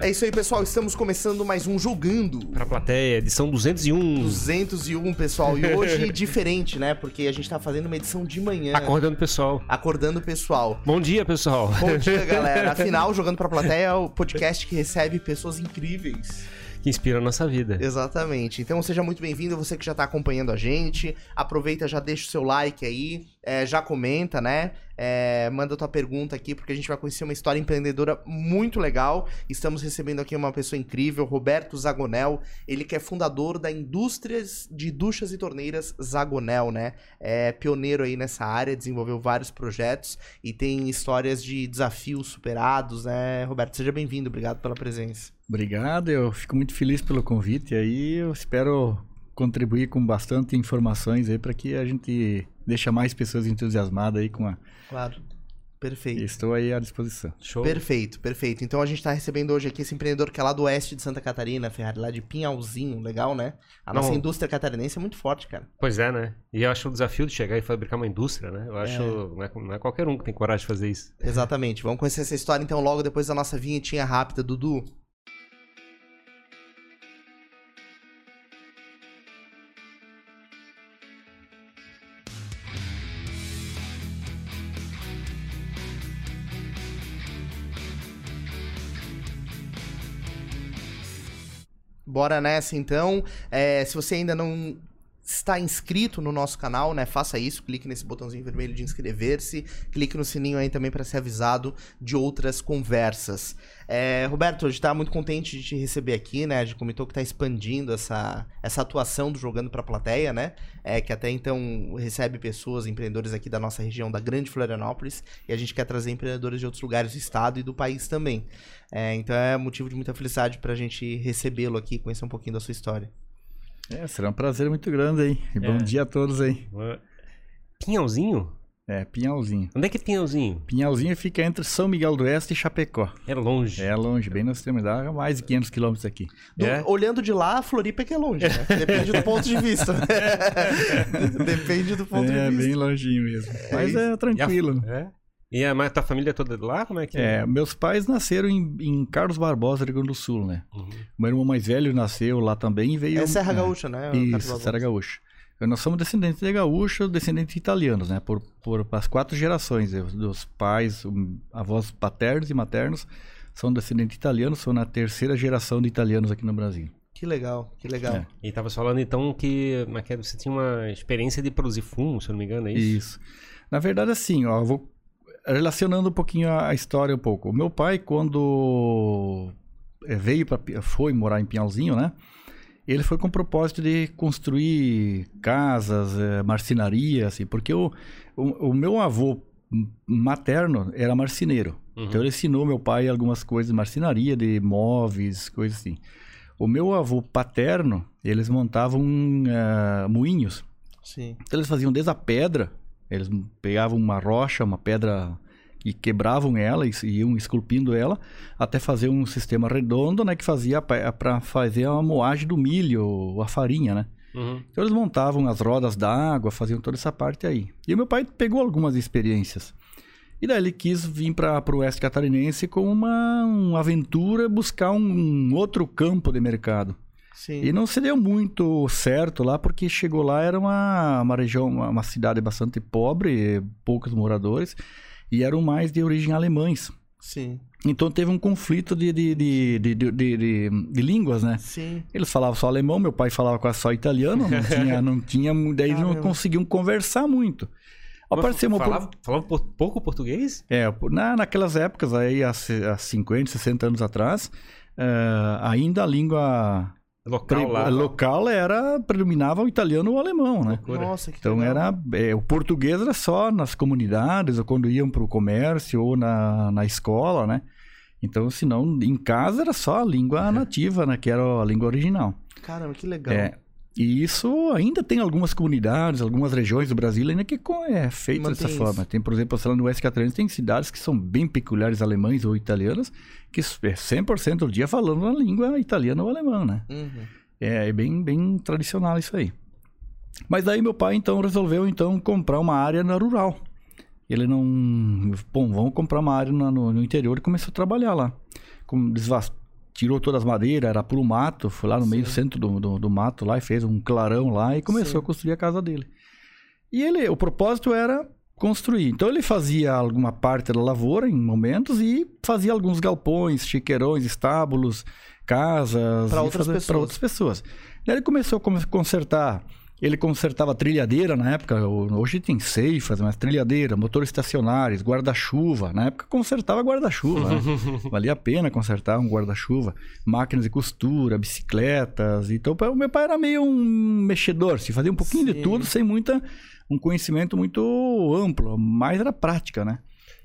É isso aí, pessoal. Estamos começando mais um Jogando. Pra plateia, edição 201. 201, pessoal. E hoje diferente, né? Porque a gente tá fazendo uma edição de manhã. Acordando o pessoal. Acordando o pessoal. Bom dia, pessoal. Bom dia, galera. Afinal, Jogando pra Plateia é o podcast que recebe pessoas incríveis. Que inspira a nossa vida. Exatamente. Então seja muito bem-vindo, você que já tá acompanhando a gente. Aproveita, já deixa o seu like aí, é, já comenta, né? É, manda tua pergunta aqui, porque a gente vai conhecer uma história empreendedora muito legal. Estamos recebendo aqui uma pessoa incrível, Roberto Zagonel. Ele que é fundador da Indústrias de Duchas e Torneiras Zagonel, né? É pioneiro aí nessa área, desenvolveu vários projetos e tem histórias de desafios superados, né? Roberto, seja bem-vindo, obrigado pela presença. Obrigado, eu fico muito feliz pelo convite aí. Eu espero contribuir com bastante informações aí para que a gente deixe mais pessoas entusiasmadas aí com a. Claro. Perfeito. Estou aí à disposição. Show. Perfeito, perfeito. Então a gente está recebendo hoje aqui esse empreendedor que é lá do oeste de Santa Catarina, Ferrari, lá de Pinhalzinho, legal, né? A nossa Não. indústria catarinense é muito forte, cara. Pois é, né? E eu acho o desafio de chegar e fabricar uma indústria, né? Eu acho. Não, é, não é qualquer um que tem coragem de fazer isso. Exatamente. Vamos conhecer essa história então logo depois da nossa vinhetinha rápida, Dudu. Bora nessa então. É, se você ainda não está inscrito no nosso canal, né? Faça isso, clique nesse botãozinho vermelho de inscrever-se, clique no sininho aí também para ser avisado de outras conversas. É, Roberto, a gente está muito contente de te receber aqui, né? A gente comentou que está expandindo essa, essa atuação do Jogando para a Plateia, né? É, que até então recebe pessoas, empreendedores aqui da nossa região, da Grande Florianópolis, e a gente quer trazer empreendedores de outros lugares do estado e do país também. É, então é motivo de muita felicidade para a gente recebê-lo aqui conhecer um pouquinho da sua história. É, será um prazer muito grande aí. E bom É. dia a todos aí. Pinhalzinho? É, Pinhalzinho. Onde é que é Pinhalzinho? Pinhalzinho fica entre São Miguel do Oeste e Chapecó. É longe. É longe, bem na extremidade, mais de 500 quilômetros aqui. Do- É? Olhando de lá, Floripa é que é longe, né? Depende do ponto de vista. Depende do ponto é, de vista. bem longinho mesmo. Mas isso. é tranquilo. É? E a, mas tua família é toda de lá? Como é que É, meus pais nasceram em, em Carlos Barbosa, Rio Grande do Sul, né? Uhum. Meu irmão mais velho nasceu lá também e veio... É Serra é, Gaúcha, né? Isso? Serra Gaúcha. Nós somos descendentes de gaúchos, descendentes italianos, né? Por, por as quatro gerações. eu- Dos pais, um, avós paternos e maternos são descendentes italianos. Sou na terceira geração de italianos aqui no Brasil. Que legal, que legal. É. E tava falando então que, é que é? você tinha uma experiência de produzir fumo, se eu não me engano, é isso? Isso. Na verdade, assim, ó, eu vou relacionando um pouquinho a, a história um pouco. O meu pai, quando eh, veio para foi morar em Pinhalzinho, né? Ele foi com o propósito de construir casas, eh, marcenaria, assim, porque o, o, o meu avô materno era marceneiro. Uhum. Então ele ensinou meu pai algumas coisas de marcenaria, de móveis, coisas assim. O meu avô paterno, eles montavam eh, moinhos. Sim. Então eles faziam desde a pedra, eles pegavam uma rocha, uma pedra e quebravam ela e iam esculpindo ela até fazer um sistema redondo, né, que fazia para fazer a moagem do milho, a farinha, né? Uhum. Então eles montavam as rodas d'água, faziam toda essa parte aí. E o meu pai pegou algumas experiências. E daí ele quis vir para o oeste catarinense com uma, uma aventura, buscar um outro campo de mercado. Sim. E não se deu muito certo lá, porque chegou lá, era uma, uma região, uma, uma cidade bastante pobre, poucos moradores, e eram mais de origem alemães. Sim. Então teve um conflito de, de, de, de, de, de- de- de línguas, né? Sim. Eles falavam só alemão, meu pai falava quase só italiano, não tinha, não tinha, daí eles não conseguiam conversar muito. Apareceu uma... falava, falava pou- pouco português? É, na, naquelas épocas aí, há, há 50, 60 anos atrás, eh, ainda a língua Local pre- lá. local era predominava o italiano ou o alemão, né? Loucura. Nossa, que Então legal. era é, o português era só nas comunidades ou quando iam para o comércio ou na, na escola, né? Então, senão em casa era só a língua nativa, né? Que era a língua original. Caramba, que legal. É, e isso ainda tem algumas comunidades, algumas regiões do Brasil ainda que é feito Mantém dessa isso. forma. Tem, por exemplo, lá, no Oeste Catarinense tem cidades que são bem peculiares alemães ou italianas, que é 100% do dia falando a língua italiana ou alemã, né? Uhum. É, é bem, bem tradicional isso aí. Mas daí meu pai então resolveu então comprar uma área na rural. Ele não, bom, vamos comprar uma área no, no interior e começou a trabalhar lá. Com, tirou todas as madeiras, era puro mato, foi lá no meio do centro do, do, do, mato lá e fez um clarão lá e começou Sim. a construir a casa dele. E ele, o propósito era construir. Então ele fazia alguma parte da lavoura em momentos e fazia alguns galpões, chiqueirões, estábulos, casas para outras, outras pessoas. Daí ele começou a consertar ele consertava trilhadeira na época, hoje tem ceifas, mas trilhadeira, motores estacionários, guarda-chuva. Na época consertava guarda-chuva, né? Valia a pena consertar um guarda-chuva. Máquinas de costura, bicicletas. Então o meu pai era meio um mexedor, se fazia um pouquinho Sim. de tudo, sem muita um conhecimento muito amplo, mas era prática, né?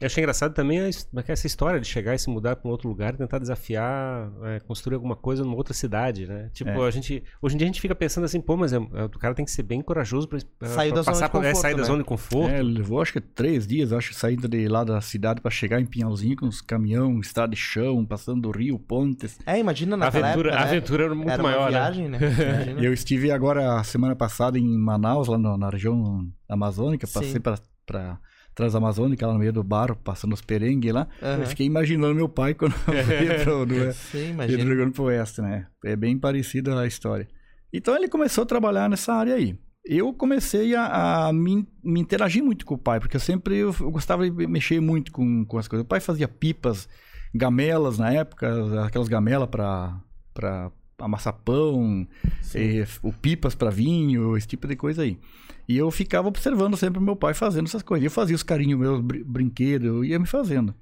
Eu achei engraçado também é essa história de chegar e se mudar para um outro lugar, tentar desafiar, é, construir alguma coisa numa outra cidade, né? Tipo, é. a gente. Hoje em dia a gente fica pensando assim, pô, mas é, é, o cara tem que ser bem corajoso para sair pra da passar zona de conforto. É, sair né? da zona de conforto. É, levou acho que três dias, acho, saindo de lá da cidade para chegar em Pinhalzinho com os caminhão, estrada de chão, passando do rio, pontes. É, imagina na aventura, época, né? A aventura era muito era maior. Uma viagem, né? né? Eu estive agora semana passada em Manaus, lá no, na região amazônica, passei para Transamazônica, lá no meio do bar, passando os perengues lá. Uhum. Eu fiquei imaginando meu pai quando ia pro, do, Sim, do Rio Grande pro Oeste, né? É bem parecida a história. Então ele começou a trabalhar nessa área aí. Eu comecei a, a me, me, interagir muito com o pai, porque eu sempre eu, eu gostava de mexer muito com, com as coisas. O pai fazia pipas, gamelas na época, aquelas gamelas para amassar pão, e, o pipas para vinho, esse tipo de coisa aí. E eu ficava observando sempre meu pai fazendo essas coisas. Eu fazia os carinhos meus, br brinquedos, eu ia me fazendo.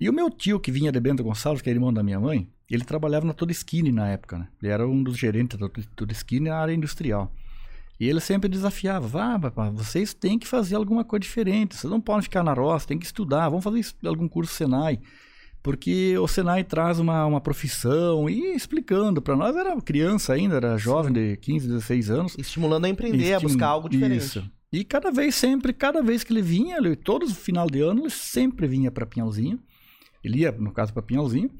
E o meu tio, que vinha de Bento Gonçalves, que é irmão da minha mãe, ele trabalhava na Toda Skinny na época, né? Ele era um dos gerentes da Toda Skinny na área industrial. E ele sempre desafiava, vá, papai, vocês têm que fazer alguma coisa diferente, vocês não podem ficar na roça, tem que estudar, vamos fazer algum curso Senai porque o Senai traz uma, uma profissão e explicando para nós, era criança ainda, era jovem Sim. de 15, 16 anos. Estimulando a empreender, Estim... a buscar algo diferente. Isso. E cada vez, sempre, cada vez que ele vinha, ele, todos os final de ano, ele sempre vinha para Pinhalzinho. Ele ia, no caso, para Pinhalzinho.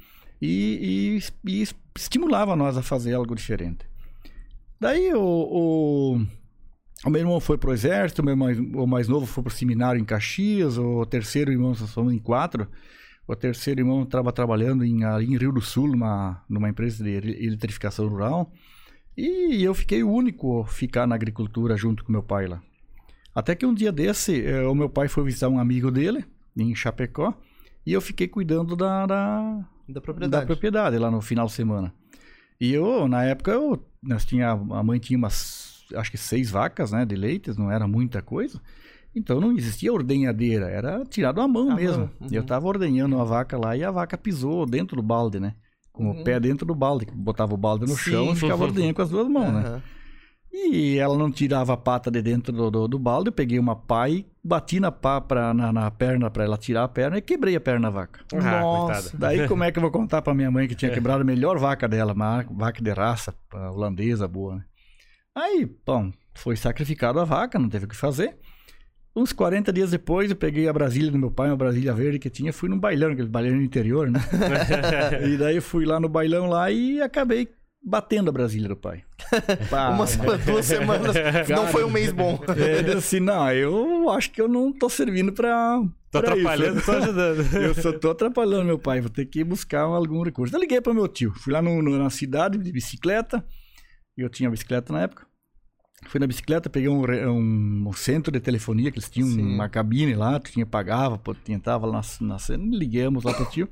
E, e, e, estimulava nós a fazer algo diferente. Daí o, o, o meu irmão foi pro exército, o mais, o mais novo foi pro seminário em Caxias, o terceiro irmão, nós somos em quatro. O terceiro irmão estava trabalhando em, em Rio do Sul, numa, numa empresa de eletrificação rural. E eu fiquei o único a ficar na agricultura junto com meu pai lá. Até que um dia desse, eh, o meu pai foi visitar um amigo dele, em Chapecó, e eu fiquei cuidando da, da, da, propriedade. da propriedade lá no final de semana. E eu, na época, eu, nós tinha, a mãe tinha umas, acho que seis vacas né, de leite, não era muita coisa. Então não existia ordenhadeira, era tirado à mão a mesmo. Uhum. Eu estava ordenhando a vaca lá e a vaca pisou dentro do balde, né? Com uhum. o pé dentro do balde. Botava o balde no Sim. chão e ficava ordenhando com as duas mãos, uhum. né? E ela não tirava a pata de dentro do, do, do balde. Eu peguei uma pá e bati na pá pra, na, na perna para ela tirar a perna e quebrei a perna da vaca. Ah, Nossa! Coitada. Daí como é que eu vou contar pra minha mãe que tinha quebrado a melhor vaca dela, uma vaca de raça holandesa boa, né? Aí, bom, foi sacrificado a vaca, não teve o que fazer. Uns 40 dias depois, eu peguei a Brasília do meu pai, uma Brasília verde que tinha, fui num bailão, aquele bailão no interior, né? e daí eu fui lá no bailão lá e acabei batendo a Brasília do pai. Pá, Umas duas semanas, Cara, não foi um mês bom. Ele assim, não, eu acho que eu não tô servindo pra... Tô pra atrapalhando, isso. tô ajudando. eu só tô atrapalhando meu pai, vou ter que buscar algum recurso. Eu liguei pro meu tio, fui lá no, no, na cidade de bicicleta, eu tinha bicicleta na época, Fui na bicicleta, peguei um, um, um, centro de telefonia, que eles tinham Sim. uma cabine lá, tu tinha, pagava, pô, tava lá na cena, ligamos lá pro tio.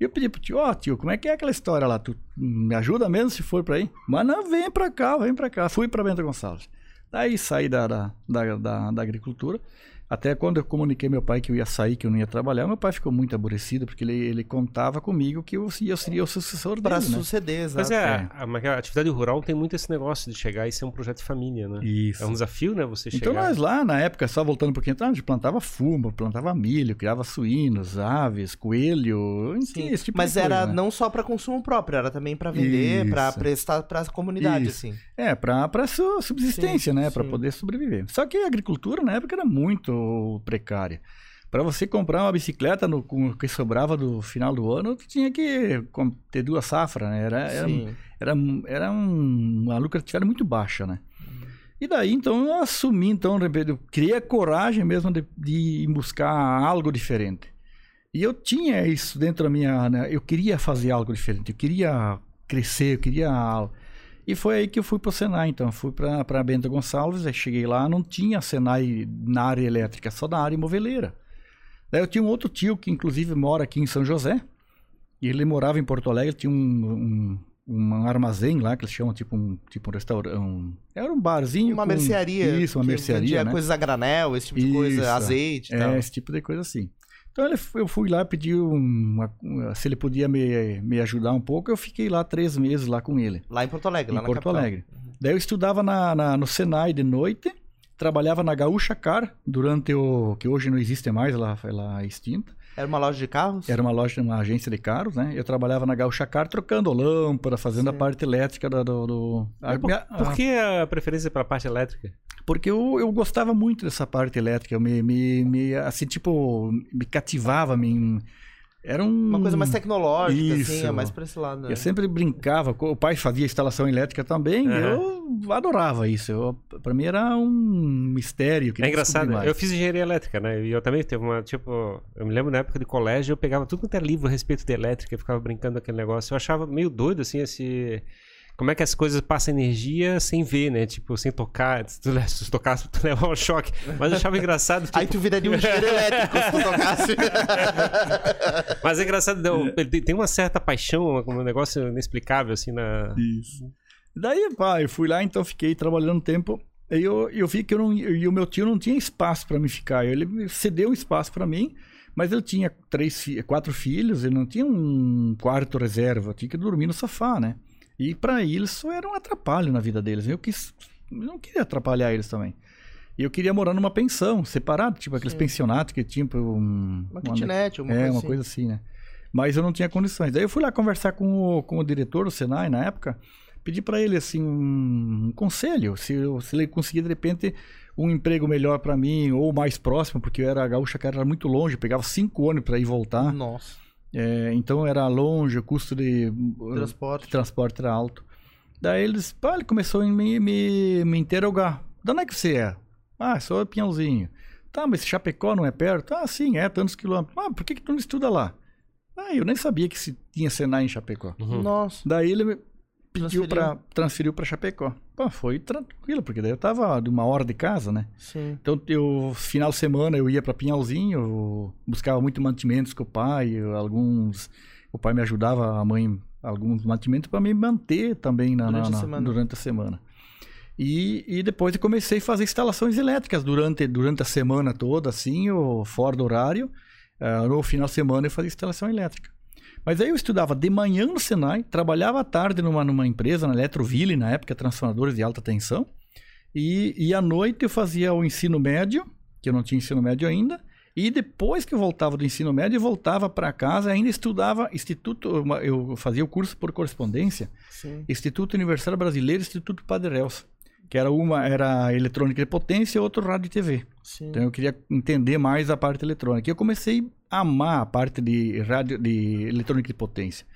E eu pedi pro tio, ó, oh, tio, como é que é aquela história lá? Tu me ajuda mesmo se for pra aí? Mas não, vem pra cá, vem pra cá. Fui pra Bento Gonçalves. Daí saí da, da, da, da, da agricultura até quando eu comuniquei meu pai que eu ia sair, que eu não ia trabalhar, meu pai ficou muito aborrecido, porque ele, ele contava comigo que eu, eu seria o sucessor dele. Para né? suceder, exato. Mas é, é. A, a, atividade rural tem muito esse negócio de chegar e ser um projeto de família, né? Isso. É um desafio, né? Você então, chegar. Então nós lá, na época, só voltando um pouquinho atrás, a gente plantava fumo, plantava milho, criava suínos, aves, coelho, enfim, esse tipo Mas de coisa, era né? não só para consumo próprio, era também para vender, para prestar para a comunidade, Isso. assim. É, para subsistência, sim, né? Para poder sobreviver. Só que a agricultura na época era muito precária. Para você comprar uma bicicleta no, com o que sobrava do final do ano, tu tinha que ter duas safras, né? Era, era, era, era um, uma lucratividade muito baixa, né? E daí, então, eu assumi, então, eu criei a coragem mesmo de, de buscar algo diferente. E eu tinha isso dentro da minha. Né? Eu queria fazer algo diferente, eu queria crescer, eu queria. E foi aí que eu fui para o Senai, então. Fui para Bento Gonçalves, aí cheguei lá, não tinha Senai na área elétrica, só na área moveleira. Daí eu tinha um outro tio que, inclusive, mora aqui em São José. E ele morava em Porto Alegre, tinha um, um, um armazém lá, que eles chamam tipo um, tipo um restaurante. Um, era um barzinho. Uma com, mercearia. Isso, uma mercearia. Né? coisas a granel, esse tipo de isso, coisa, azeite é, tal. esse tipo de coisa assim. Então ele, eu fui lá pedir uma, se ele podia me, me ajudar um pouco. Eu fiquei lá três meses lá com ele. Lá em Porto Alegre, em lá na Porto capital. Alegre. Daí eu estudava na, na, no Senai de noite, trabalhava na Gaúcha Car durante o que hoje não existe mais, ela, ela é extinta. Era uma loja de carros? Era uma loja, uma agência de carros, né? Eu trabalhava na Gaúcha Car trocando lâmpada, fazendo Sim. a parte elétrica do. do, do a, Por, minha- por que a preferência pela parte elétrica? porque eu, eu gostava muito dessa parte elétrica, me, me, me assim, tipo, me cativava, me... Era um... Uma coisa mais tecnológica, assim, Isso. é mais pra esse lado, né? Eu sempre brincava, o pai fazia instalação elétrica também, Aham. eu adorava isso. Eu, pra mim era um mistério. É engraçado, eu fiz engenharia elétrica, né? E eu também teve uma, tipo, eu me lembro na época de colégio, eu pegava tudo quanto é livro a respeito de elétrica, eu ficava brincando com aquele negócio. Eu achava meio doido, assim, esse. Como é que as coisas passam energia sem ver, né? Tipo, sem tocar. Se tu, se tu tocasse, tu levava um choque. Mas eu achava engraçado. Tipo, Aí tu viraria um engenheiro elétrico se tu tocasse. Mas é engraçado, tem- uma certa paixão, um negócio inexplicável, assim, na. Isso. Daí, pá, eu fui lá, então fiquei trabalhando um tempo. Aí eu, eu vi que eu não, e o meu tio não tinha espaço para me ficar. Ele me cedeu um espaço para mim, mas ele tinha três, quatro filhos, ele não tinha um quarto reserva, eu tinha que dormir no sofá, né? E para eles isso era um atrapalho na vida deles. Eu quis, não queria atrapalhar eles também. E eu queria morar numa pensão, separado, tipo aqueles Sim. pensionatos que tinha um, Uma kitnet, uma é, coisa uma assim. coisa assim, né? Mas eu não tinha condições. Daí eu fui lá conversar com o, com o diretor do Senai na época, pedi para ele assim um, um conselho, se, eu- se ele conseguir de repente um emprego melhor para mim ou mais próximo, porque eu era a gaúcha que era muito longe, pegava cinco ônibus para ir voltar, Nossa. É, então era longe, o custo de Transporte. de transporte era alto. Daí eles, pá, ele começou a me, me, me interrogar. De onde é que você é? Ah, sou de Pinhalzinho. Tá, mas Chapecó não é perto? Ah, sim, é, tantos quilômetros. Ah, por que, que tu não estuda lá? Ah, eu nem sabia que se tinha Senai em Chapecó. Uhum. Nossa. Daí ele me pediu Transferiu. para transferiu para Chapecó. Pô, foi tranquilo, porque daí eu tava de uma hora de casa, né? Sim. Então, eu, final de semana, eu ia para Pinhalzinho, buscava muito mantimentos com o pai, alguns... O pai me ajudava, a mãe, alguns mantimentos para me manter também na, Durante na- a na- semana. durante a semana. E, e depois eu comecei a fazer instalações elétricas durante, durante a semana toda, assim, ou fora do horário. Ah, no final de semana eu fazia instalação elétrica. Mas aí eu estudava de manhã no Senai, trabalhava à tarde numa, numa empresa, na Eletroville, na época, transformadores de alta tensão. E, e à noite eu fazia o ensino médio, que eu não tinha ensino médio ainda. E depois que eu voltava do ensino médio, eu voltava para casa, ainda estudava Instituto, eu fazia o curso por correspondência, Sim. Instituto Universitário Brasileiro Instituto Padre Elsa, que era uma era eletrônica de potência e outro rádio e TV. Sim. Então eu queria entender mais a parte eletrônica. E eu comecei a amar a parte de rádio de eletrônica de potência.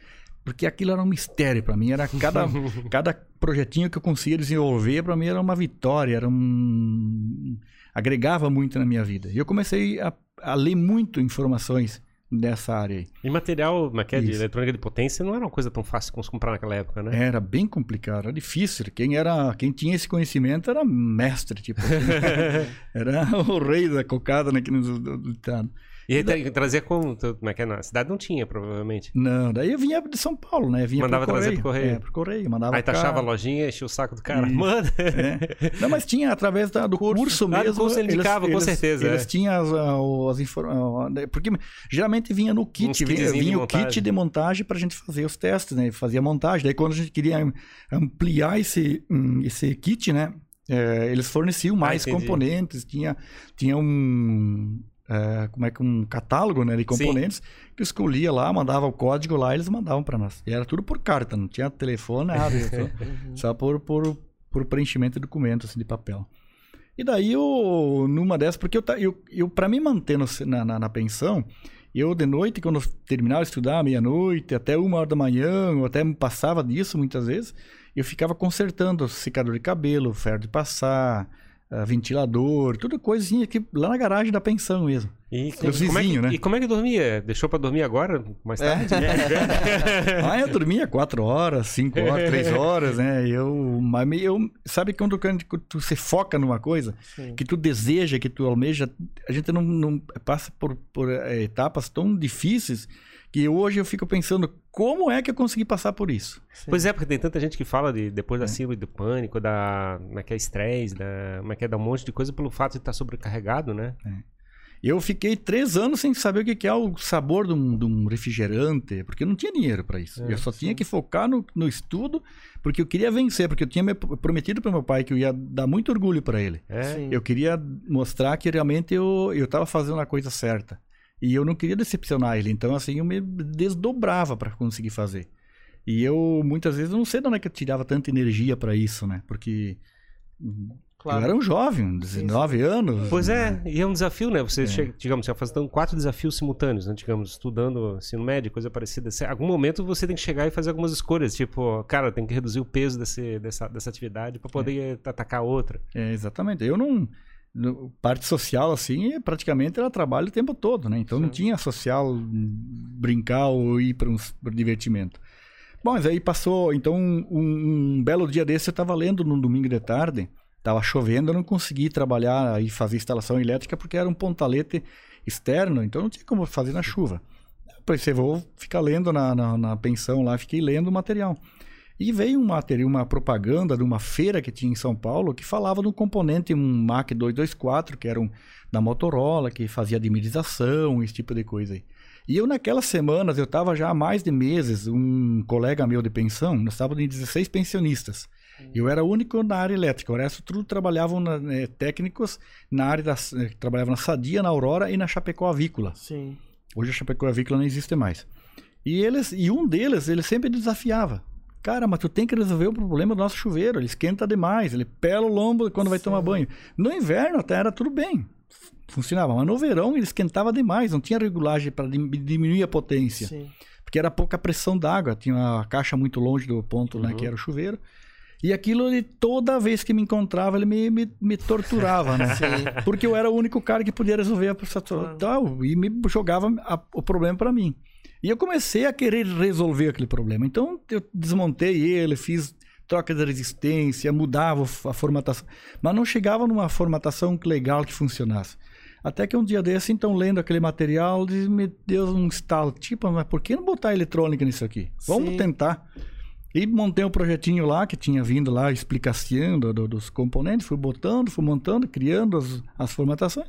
Porque aquilo era um mistério para mim, era cada cada projetinho que eu conseguia desenvolver para mim era uma vitória, era um agregava muito na minha vida. E eu comecei a, a ler muito informações dessa área aí. E material é é, de eletrônica de potência não era uma coisa tão fácil de comprar naquela época, né? Era bem complicado, era difícil. Quem era, quem tinha esse conhecimento era mestre, tipo. era o rei da cocada naquele do ditado. E tra- trazia como? Como é que é? Na cidade não tinha, provavelmente. Não, daí eu vinha de São Paulo, né? Vinha Mandava por trazer por correio. É, por correio, mandava Aí taxava a lojinha, enchia o saco do cara. Manda! É. Não, mas tinha através da- do curso, Ah, do mesmo. curso ele indicava, com certeza, Eles é. tinham as, ah, as informações. Porque geralmente vinha no kit, vinha, vinha o montagem. kit de montagem para a gente fazer os testes, né? Fazia montagem. Daí quando a gente queria ampliar esse, hum, esse kit, né? é, eles forneciam mais Ah, componentes, tinha, tinha um. É, como é que um catálogo né, de componentes que eu escolhia lá, mandava o código lá, eles mandavam para nós. E era tudo por carta, não tinha telefone, nada. só- só por, por, por preenchimento de documento, assim, de papel. E daí, eu, numa dessas, porque eu, eu, eu para me manter no- na, na, na pensão, eu de noite, quando eu terminava de estudar, meia-noite, até uma hora da manhã, ou até passava disso muitas vezes, eu ficava consertando secador de cabelo, ferro de passar, ah, ventilador, tudo coisinha que lá na garagem da pensão mesmo. E, Do como é que, vizinho, né? e como é que dormia? Deixou pra dormir agora? Mais tarde? Ah, eu dormia quatro horas, cinco horas, três horas, né? Eu, mas eu, sabe quando, quando tu se foca numa coisa, Sim. que tu deseja, que tu almeja, a gente não, não passa por, por eh, etapas tão difíceis que hoje eu fico pensando como é que eu consegui passar por isso. Pois é, porque tem tanta gente que fala de depois É. da síndrome do pânico, da. Como é que é estresse, da. Como é que é dar um monte de coisa pelo fato de estar sobrecarregado, né? Eu fiquei três anos sem saber o que é o sabor de um, de um refrigerante, porque eu não tinha dinheiro para isso. É, eu só tinha que focar no, no estudo, porque eu queria vencer, porque eu tinha me prometido para meu pai que eu ia dar muito orgulho para ele. É. Sim. Eu queria mostrar que realmente eu eu estava fazendo a coisa certa. E eu não queria decepcionar ele, então assim eu me desdobrava para conseguir fazer. E eu muitas vezes não sei de onde é que eu tirava tanta energia para isso, né? Porque Claro. eu era um jovem, 19 anos. Pois é, né? e é um desafio, né? Você chega, digamos, você vai fazendo quatro desafios simultâneos, né? Digamos, estudando ensino médio, coisa parecida. Em algum momento você tem que chegar e fazer algumas escolhas, tipo, cara, tem que reduzir o peso desse, dessa, dessa atividade para poder atacar outra. É, exatamente. Eu não. No- parte social, assim, é praticamente era trabalho o tempo todo, né? Então não Sim. tinha social brincar ou ir para um divertimento. Bom, mas aí passou. Então, um, um belo dia desse eu estava lendo num domingo de tarde, estava chovendo, eu não consegui trabalhar e fazer instalação elétrica porque era um pontalete externo, então não tinha como fazer na chuva. Eu pensei, vou ficar lendo na, na, na pensão lá, fiquei lendo o material. E veio um material, uma propaganda de uma feira que tinha em São Paulo que falava de um componente, um MAC 224, que era um da Motorola, que fazia dimerização, esse tipo de coisa aí. E eu, naquelas semanas, eu estava já há mais de meses, um colega meu de pensão, nós estávamos em 16 pensionistas. Eu era o único na área elétrica, o resto tudo trabalhavam na, eh, técnicos na área das, eh, trabalhavam na Sadia, na Aurora e na Chapecó Avícola. Sim. Hoje a Chapecó Avícola não existe mais. E eles e um deles, ele sempre desafiava. Cara, mas tu tem que resolver o problema do nosso chuveiro. Ele esquenta demais, ele pela o lombo quando vai Sim. tomar banho. No inverno até era tudo bem. Funcionava, mas no verão ele esquentava demais, não tinha regulagem para diminuir a potência, Sim. porque era pouca pressão d'água, tinha uma caixa muito longe do ponto né, Uhum. que era o chuveiro. E aquilo, ele, toda vez que me encontrava, ele me, me, me torturava, né? Porque eu era o único cara que podia resolver a situação. Então, e me jogava a- o problema para mim. E eu comecei a querer resolver aquele problema. Então, eu desmontei ele, fiz troca de resistência, mudava a formatação. Mas não chegava numa formatação legal que funcionasse. Até que um dia desse, então, lendo aquele material, me deu um estalo. Tipo, mas por que não botar eletrônica nisso aqui? Vamos Sim. tentar. E montei um projetinho lá, que tinha vindo lá, explicação do- dos componentes, fui botando, fui montando, criando as, as formatações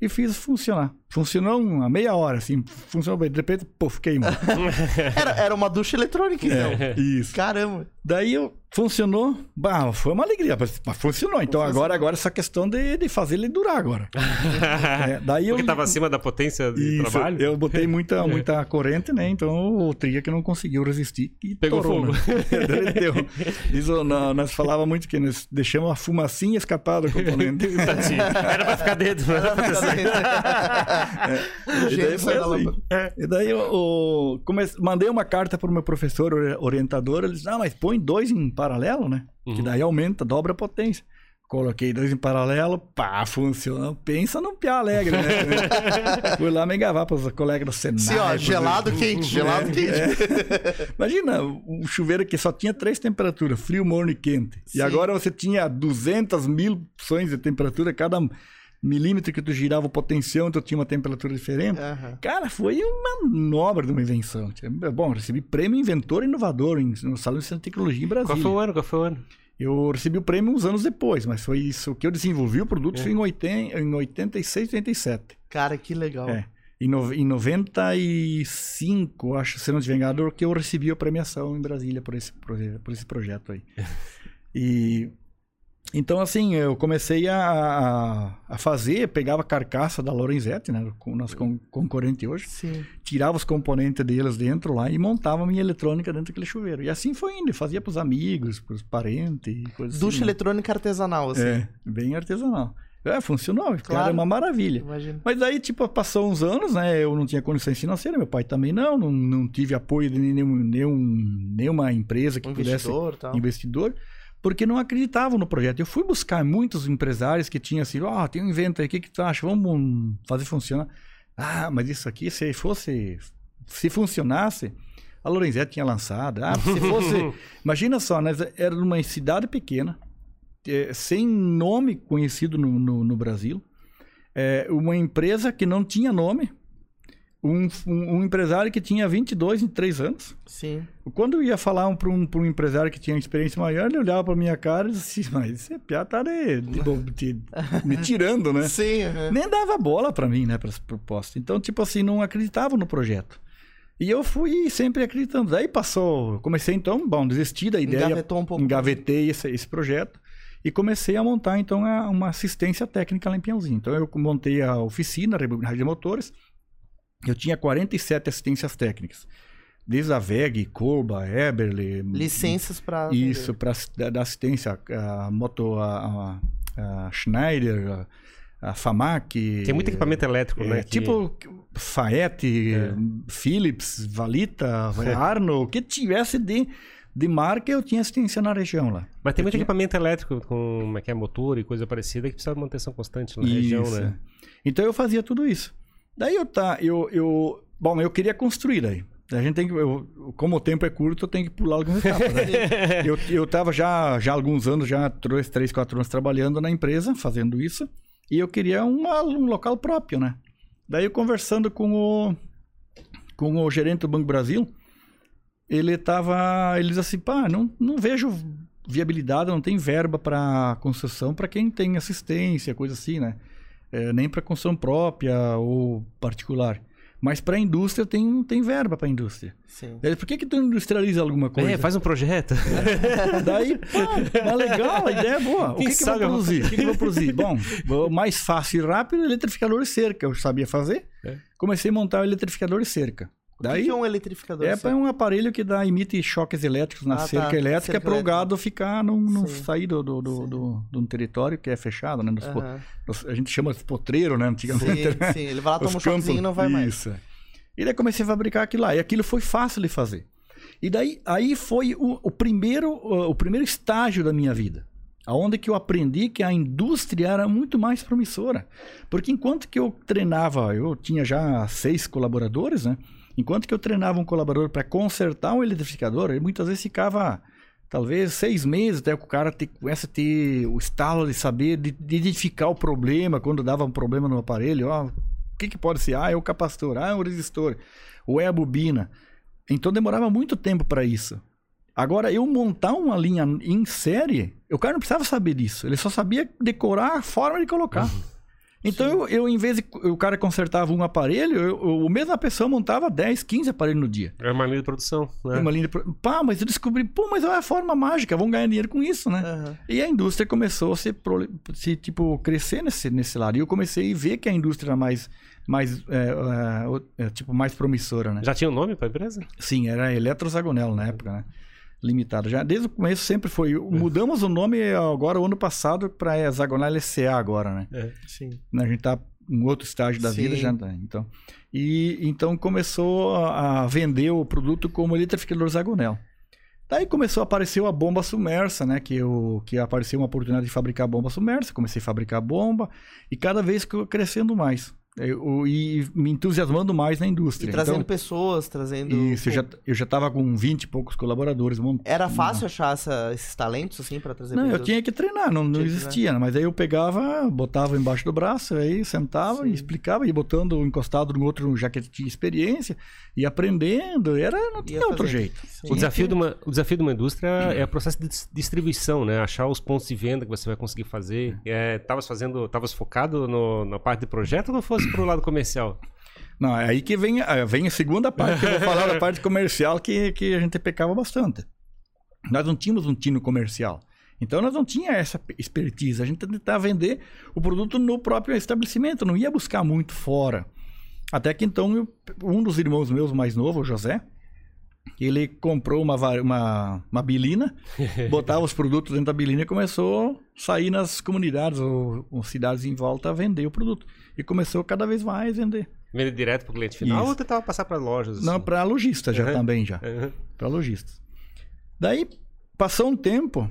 e fiz funcionar. Funcionou uma meia hora, assim, funcionou bem. De repente, puf, queimou. Era, era uma ducha eletrônica, então. Isso. Caramba. Daí eu- funcionou, bah, foi uma alegria, mas mas funcionou. Então agora, agora essa questão de, de fazer ele durar agora. É, daí eu, Porque tava acima da potência de Isso, trabalho. eu botei muita, muita corrente, né? Então o tria que não conseguiu resistir e Pegou torou, fogo. né? Daí deu. Diz, o- nó- nós falava muito que nós deixamos a fumacinha escapar do componente. Tadinho. Era pra ficar dentro, não era pra O E gênio daí foi assim. lâmpada. E daí eu, eu mandei uma carta para o meu professor ori- orientador. Ele disse: Ah, mas põe dois em paralelo, né? Que Uhum. daí aumenta, dobra a potência. Coloquei dois em paralelo, pá, funcionou. Pensa num piá alegre, né? Fui lá me gavar para os colegas do Senai. Sim, ó, gelado quente, gelado É, quente. é. Imagina, um chuveiro que só tinha três temperaturas, frio, morno e quente. Sim. E agora você tinha 200 mil opções de temperatura, cada milímetro que tu girava o potencial, tu tinha uma temperatura diferente. Aham. Cara, foi uma manobra de uma invenção. Bom, recebi prêmio inventor inovador no Salão de Ciência e Tecnologia em Brasília. Qual foi o ano? Qual foi o ano? Eu recebi o prêmio uns anos depois, mas foi isso que eu desenvolvi o produto É. foi em, 80, em 86, 87. Cara, que legal. É. Em, no, em 95, acho, se não enganado, que eu recebi a premiação em Brasília por esse, proje- por esse projeto aí. E então, assim, eu comecei a, a, fazer, pegava a carcaça da Lorenzetti, né, com nosso con- concorrente hoje, Sim. tirava os componentes deles dentro lá e montava a minha eletrônica dentro daquele chuveiro. E assim foi indo, fazia para os amigos, para os parentes e coisas Ducha assim. né? eletrônica artesanal, assim. É, bem artesanal. É, funcionou, cara, Claro. é uma maravilha. Imagina. Mas aí, tipo, passou uns anos, né? Eu não tinha condições financeiras, meu pai também não, não, não tive apoio de nenhum, nenhum, nenhuma empresa que Um pudesse investidor tal. investidor, porque não acreditavam no projeto. Eu fui buscar muitos empresários que tinham assim, ó, tem um invento aí, o que, que tu acha? Vamos fazer funcionar. Ah, mas isso aqui, se fosse. Se funcionasse, a Lorenzetti tinha lançado. Ah, se fosse. imagina só, né? Era numa cidade pequena, eh, sem nome conhecido no, no, no Brasil, é, uma empresa que não tinha nome, um, um, um empresário que tinha 22, 23 anos. Sim. Quando eu ia falar para um, um empresário que tinha uma experiência maior, ele olhava para minha cara e disse assim, mas esse piada tá de, de, de, me tirando, né? Sim. uhum. Nem dava bola para mim, né, para essa proposta. Então, tipo assim, não acreditava no projeto. E eu fui sempre acreditando. Daí passou, comecei então, bom, desisti da ideia, Engavetou um pouco. engavetei esse, esse projeto e comecei a montar então a- uma assistência técnica lá em Piauzinho. Então eu montei a oficina, a de Motores. Eu tinha 47 assistências técnicas. Desde a VEG, Corba, Eberle, Licenças pra. isso, para da assistência, a moto, a, a- a Schneider, a, a Famac. Tem muito equipamento elétrico, é, né? que- Tipo Faete, Philips, Valita, Arno, o que tivesse de, de marca, eu tinha assistência na região lá. Mas tem Eu muito tinha- equipamento elétrico com como é que é, motor e coisa parecida que precisa de manutenção constante na região, Isso. né? Então eu fazia tudo isso. Daí eu tá, eu, eu bom, eu queria construir daí. A gente tem que, eu- como o tempo é curto, eu tenho que pular algumas etapas. né? eu, eu tava já, já há alguns anos, já três, três, quatro anos trabalhando na empresa, fazendo isso, e eu queria uma- um local próprio, né? Daí eu conversando com o, com o gerente do Banco Brasil, ele tava, ele disse assim, pá, não, não vejo viabilidade, não tem verba para construção para quem tem assistência, coisa assim, né? É, nem para construção própria ou particular. Mas para a indústria tem, tem verba para a indústria. Sim. Daí, por que que tu industrializa alguma coisa? É, faz um projeto. Daí, pá, mas legal, a ideia é boa. Quem o que, que eu vou sabe eu vou produzir? O que, que eu vou produzir? Bom, mais fácil e rápido, eletrificador e cerca. Eu sabia fazer. É. Comecei a montar o eletrificador e cerca. O que Daí, é um eletrificador? é um aparelho que dá, emite choques elétricos na Ah, tá. cerca elétrica Cerca para o elétrica. gado ficar, não, não sair do, do, do, do, do território que é fechado, né? Po- a gente chama de potreiro, né? Antigamente. Sim, sim. Ele vai lá, toma um choquezinho e não vai mais. Isso. E daí comecei a fabricar aquilo lá. E aquilo foi fácil de fazer. E daí aí foi o, o primeiro, o, o primeiro estágio da minha vida. Aonde que eu aprendi que a indústria era muito mais promissora. Porque enquanto que eu treinava, eu tinha já seis colaboradores, né? Enquanto que eu treinava um colaborador para consertar um eletrificador, ele muitas vezes ficava talvez seis meses até que o cara ter, começa a ter o estalo de saber, de, de identificar o problema, quando dava um problema no aparelho, ó, o que, que pode ser? Ah, é o capacitor, ah, é o resistor, ou é a bobina. Então demorava muito tempo para isso. Agora, eu montar uma linha em série, o cara não precisava saber disso. Ele só sabia decorar a forma de colocar. Então, eu, eu, em vez de o cara consertava um aparelho, eu, eu, a mesma pessoa montava 10, 15 aparelhos no dia. É uma linha de produção, né? Uma linha de... pro- Pá, mas eu descobri, pô, mas é a forma mágica, vão ganhar dinheiro com isso, né? Aham. E a indústria começou a se, se, tipo, crescer nesse, nesse lado. E eu comecei a ver que a indústria era mais, mais é, é, o- é, tipo, mais promissora, né? Já tinha um nome pra empresa? Sim, era Eletrozagonel na época, né? Limitado. Já desde o começo sempre foi. Mudamos o nome agora, o ano passado, para Hexagonal SCA agora, né? Sim. A gente tá em outro estágio da vida Sim. já tá, então e então começou a, a vender o produto como eletrificador hexagonal daí começou a aparecer a bomba submersa né que eu que apareceu uma oportunidade de fabricar bomba submersa comecei a fabricar bomba e cada vez que eu crescendo mais Eu- e me entusiasmando mais na E indústria trazendo então, pessoas, trazendo. isso, eu já eu já tava com 20 e poucos colaboradores mont- Era fácil achar essa- esses talentos, assim, pra trazer não, eu pessoas? tinha que treinar, não, não existia, né? mas aí eu pegava, botava embaixo do braço, aí sentava Sim. e explicava, e botando encostado no outro, já que tinha experiência, e aprendendo, era, não tinha outro jeito. Sim. O desafio, de uma, o desafio de uma indústria é o processo de dis- distribuição, né? Achar os pontos de venda que você vai conseguir fazer. É, tavas fazendo, tavas focado no- na parte de projeto ou não fosse pro lado comercial? Não, é aí que vem, a- vem a segunda parte, que eu vou falar da parte comercial, que, que a gente pecava bastante. Nós não tínhamos um tino comercial. Então nós não tinha essa expertise. A gente tentava vender o produto no próprio estabelecimento, não ia buscar muito fora. Até que então eu- um dos irmãos meus mais novo, o José, ele comprou uma, uma, uma bilina, botava os produtos dentro da bilina e começou a sair nas comunidades ou, ou cidades em volta a vender o produto. E começou cada vez mais a vender. Vender direto pro cliente final Isso. ou tentava passar para lojas? Não, assim? para lojista já Uhum. também já. Uhum. Para lojistas. Daí, passou um tempo,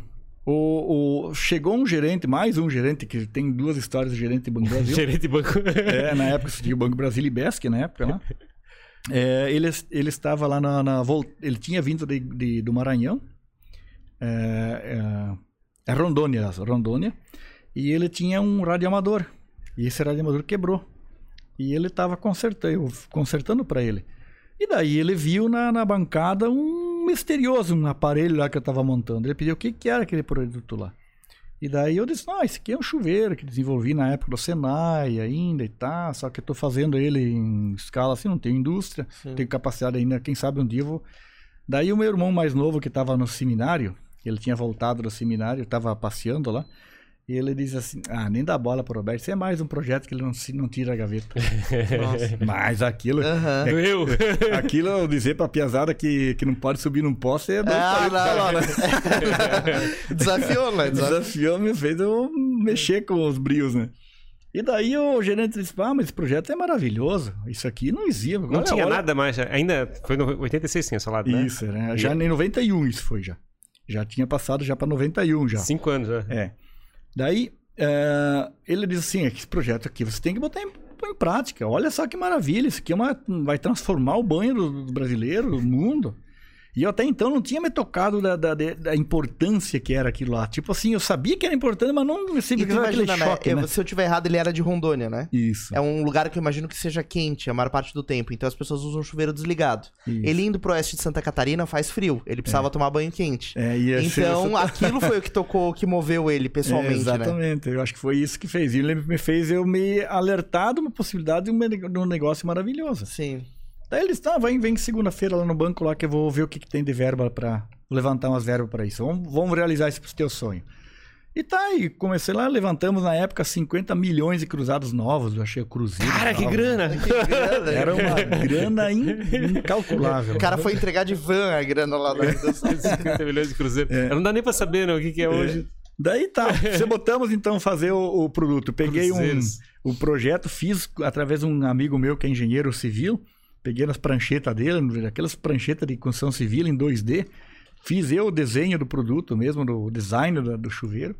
O, o- chegou um gerente, mais um gerente, que tem duas histórias de gerente de Banco Brasil. Gerente de banco. É, na época se tinha o Banco Brasil e Besc, na época, né? É, ele, ele estava lá na, na Ele tinha vindo de, de- do Maranhão. É, é, é Rondônia, Rondônia. E ele tinha um radioamador. E esse radioamador quebrou. E ele estava consertando, consertando para ele. E daí ele viu na, na bancada um misterioso um aparelho lá que eu estava montando. Ele pediu o que, que era aquele produto lá. E daí eu disse, não, esse aqui é um chuveiro que desenvolvi na época do Senai ainda e tal, só que eu tô fazendo ele em escala assim, não tenho indústria, Sim. tenho capacidade ainda, quem sabe um dia eu vou... Daí o meu irmão mais novo que estava no seminário, ele tinha voltado do seminário, estava passeando lá, e ele diz assim, ah, nem dá bola pro Roberto, isso é mais um projeto que ele não, se- não tira a gaveta. Nossa. Mas aquilo... Aham. Eu. Aquilo eu dizer pra piazada que, que não pode subir num poste é Ah, não, não, né? Desafiou, né? Desafiou. Desafiou me fez eu mexer com os brios, né? E daí o gerente disse, ah, mas esse projeto é maravilhoso. Isso aqui não existe. Não tinha olha- nada mais. Ainda foi no 86 tinha falado, né? Isso, né? Já em 91 isso foi já. Já tinha passado já pra 91 já. Cinco anos já. É. Daí, é, ele diz assim, esse projeto aqui você tem que botar em, em prática. Olha só que maravilha, isso aqui é uma, vai transformar o banho do, do brasileiro, do mundo. E eu até então não tinha me tocado da, da, da importância que era aquilo lá. Tipo assim, eu sabia que era importante, mas não sempre tu aquele imagina, né? choque, né? eu- Se eu tiver errado, ele era de Rondônia, né? Isso. É um lugar que eu imagino que seja quente a maior parte do tempo. Então as pessoas usam chuveiro desligado. isso. Ele indo pro oeste de Santa Catarina faz frio. Ele precisava tomar banho quente. É, ia Então, essa- aquilo foi o que tocou, que moveu ele pessoalmente, É, né? exatamente, eu acho que foi isso que fez. E ele me fez eu me alertar de uma possibilidade de um negócio maravilhoso. Sim. Daí ele disse, tá, vem, vem segunda-feira lá no banco lá que eu vou ver o que, que tem de verba pra levantar umas verbas pra isso. Vamos, vamos realizar esse teu sonho. E tá, e comecei lá, levantamos na época 50 milhões de cruzados novos, eu achei cruzeiro. Cara, que nova. grana! Era uma grana in- incalculável. O cara foi entregar de van a grana lá da 50 milhões de cruzeiro. É. Não dá nem pra saber né, o que, que é hoje. Daí tá, você botamos então fazer o, o produto. Peguei um, o projeto, fiz através de um amigo meu que é engenheiro civil. Peguei nas pranchetas dele, aquelas pranchetas de construção civil em 2D. Fiz eu o desenho do produto mesmo, do design do, do chuveiro.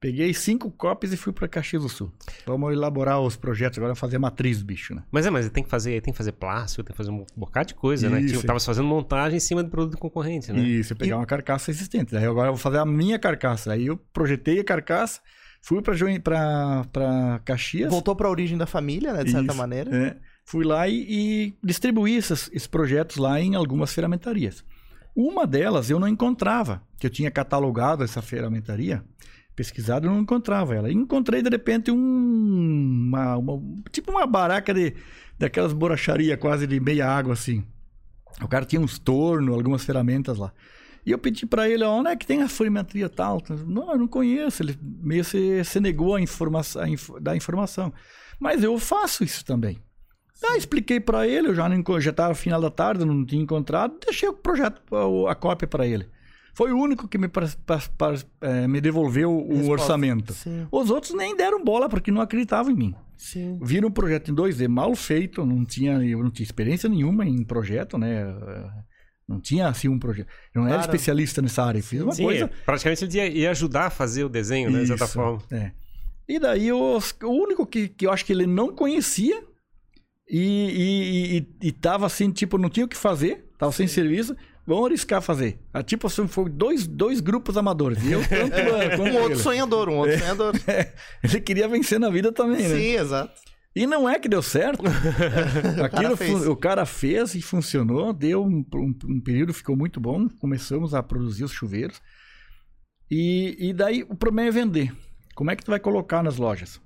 Peguei cinco cópias e fui para Caxias do Sul. Vamos elaborar os projetos agora, fazer a matriz do bicho, né? Mas é, mas tem que fazer, tem que fazer plástico, tem que fazer um bocado de coisa, né? Isso. Tipo, tava fazendo montagem em cima do produto concorrente, né? Isso, pegar uma carcaça existente. Daí agora eu vou fazer a minha carcaça. Aí eu projetei a carcaça, fui para Caxias. Voltou pra origem da família, né? De certa Isso, maneira. é. Fui lá e, e distribuí esses, esses projetos lá em algumas ferramentarias. Uma delas eu não encontrava, que eu tinha catalogado essa ferramentaria, pesquisado, eu não encontrava ela. Encontrei, de repente, um, uma, uma- tipo uma baraca de, daquelas borracharia quase de meia água, assim. O cara tinha uns tornos, algumas ferramentas lá. E eu pedi para ele, onde é que tem a ferramentaria tal? Não, eu não conheço. Ele meio se, se negou a, informação, a inf- dar informação. Mas eu faço isso também. Ah, expliquei para ele, eu já não já estava final da tarde, não tinha encontrado, deixei o projeto, a, cópia para ele. Foi o único que me, pras- pras- pras- eh, me devolveu o Resposta. orçamento. Sim, Os outros nem deram bola porque não acreditavam em mim. sim. Viram um projeto em 2D mal feito, não tinha, eu não tinha experiência nenhuma em projeto, né? Não tinha assim um projeto. Eu não era Claro. especialista nessa área. Fiz uma Sim, coisa. é, praticamente ele ia, ia ajudar a fazer o desenho, né? De certa Isso, forma. é. E daí os- o único que, que eu acho que ele não conhecia e, e, e, e tava assim, tipo, não tinha o que fazer, tava sem serviço, vamos arriscar fazer. Ah, tipo assim, foi dois, dois grupos amadores. E eu tanto quanto Um outro sonhador, um outro sonhador. Ele queria vencer na vida também, né? Sim, exato. E não é que deu certo. Aquilo fez. fu- o cara fez e funcionou, deu um, um- um período, ficou muito bom. Começamos a produzir os chuveiros. E, e daí o problema é vender. Como é que tu vai colocar nas lojas?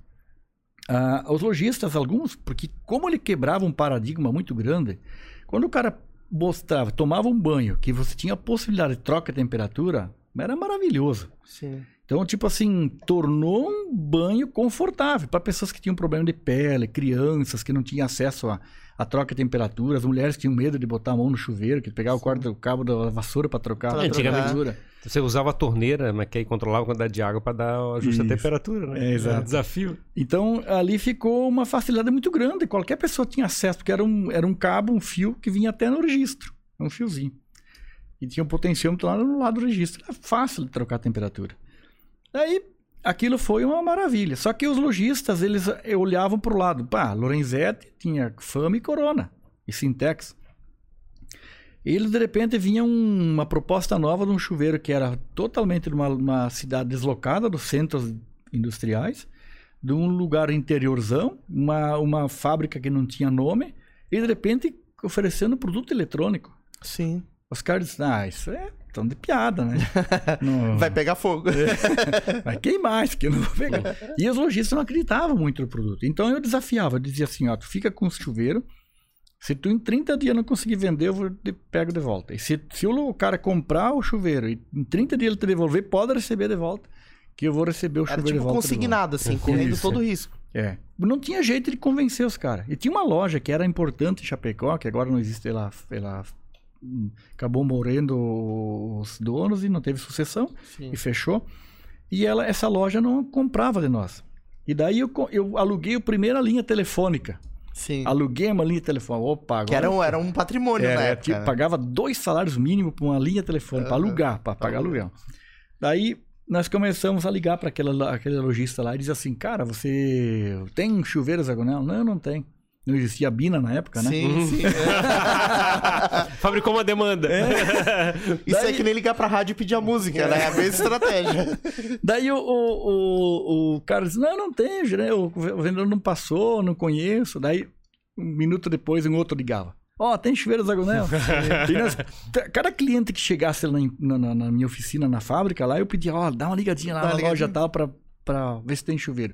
Ah, os lojistas, alguns, porque como ele quebrava um paradigma muito grande, quando o cara mostrava, tomava um banho, que você tinha a possibilidade de troca de temperatura, era maravilhoso. Sim. Então, tipo assim, tornou um banho confortável para pessoas que tinham problema de pele, crianças que não tinham acesso a, a troca de temperatura, as mulheres que tinham medo de botar a mão no chuveiro, que pegava o, cabo da vassoura para trocar a temperatura. Você usava a torneira, mas que aí controlava a quantidade de água para dar o ajuste Isso. à temperatura, né? É, exato. Era um desafio. Então, ali ficou uma facilidade muito grande. Qualquer pessoa tinha acesso, porque era um, era um cabo, um fio que vinha até no registro. Um fiozinho. E tinha um potenciômetro lá no lado do registro. Era fácil de trocar a temperatura. Daí, aquilo foi uma maravilha. Só que os lojistas, eles eh, olhavam para o lado. Pá, Lorenzetti tinha Fama e Corona. E Sintex. Eles, de repente, vinham uma proposta nova de um chuveiro que era totalmente numa uma cidade deslocada dos centros industriais, de um lugar interiorzão, uma, uma fábrica que não tinha nome, e de repente oferecendo produto eletrônico. Sim. Os caras disseram, ah, isso é tão de piada, né? Não- Vai pegar fogo. Vai queimar, isso aqui eu não vou pegar. E os lojistas não acreditavam muito no produto. Então eu desafiava, eu dizia assim, ó, tu fica com o chuveiro, se tu em 30 dias não conseguir vender, eu vou de, pego de volta. E se, se o cara comprar o chuveiro e em 30 dias ele te devolver, pode receber de volta, que eu vou receber o Era chuveiro tipo de volta. de volta. consignado, assim, correndo Isso. todo o risco. É. Não tinha jeito de convencer os caras. E tinha uma loja que era importante em Chapecó, que agora não existe, ela, ela acabou morrendo os donos e não teve sucessão Sim. e fechou. E ela, essa loja não comprava de nós. E daí eu, eu aluguei a primeira linha telefônica. Sim. Aluguei uma linha telefônica. Opa, agora. Que era um, era um patrimônio Era, na é, época. tipo, né? pagava dois salários mínimos para uma linha telefônica, para Aham. alugar, para pagar alugar. aluguel. Daí nós começamos a ligar para aquele lojista lá e diz assim: Cara, você tem um chuveiro hexagonal? Não, não tem. Não existia Bina na época, né? Sim, sim. Fabricou uma demanda. Isso Daí- é que nem ligar pra rádio e pedir a música, né? É a mesma estratégia. Daí o, o, o, o cara disse: Não, não tem, gerente, o vendedor não passou, não conheço. Daí, um minuto depois, um outro ligava. Ó, tem chuveiro hexagonal? Cada cliente que chegasse na, na- na minha oficina, na fábrica, lá, eu pedia: Ó, dá uma ligadinha lá Dá na loja tal pra, pra ver se tem chuveiro.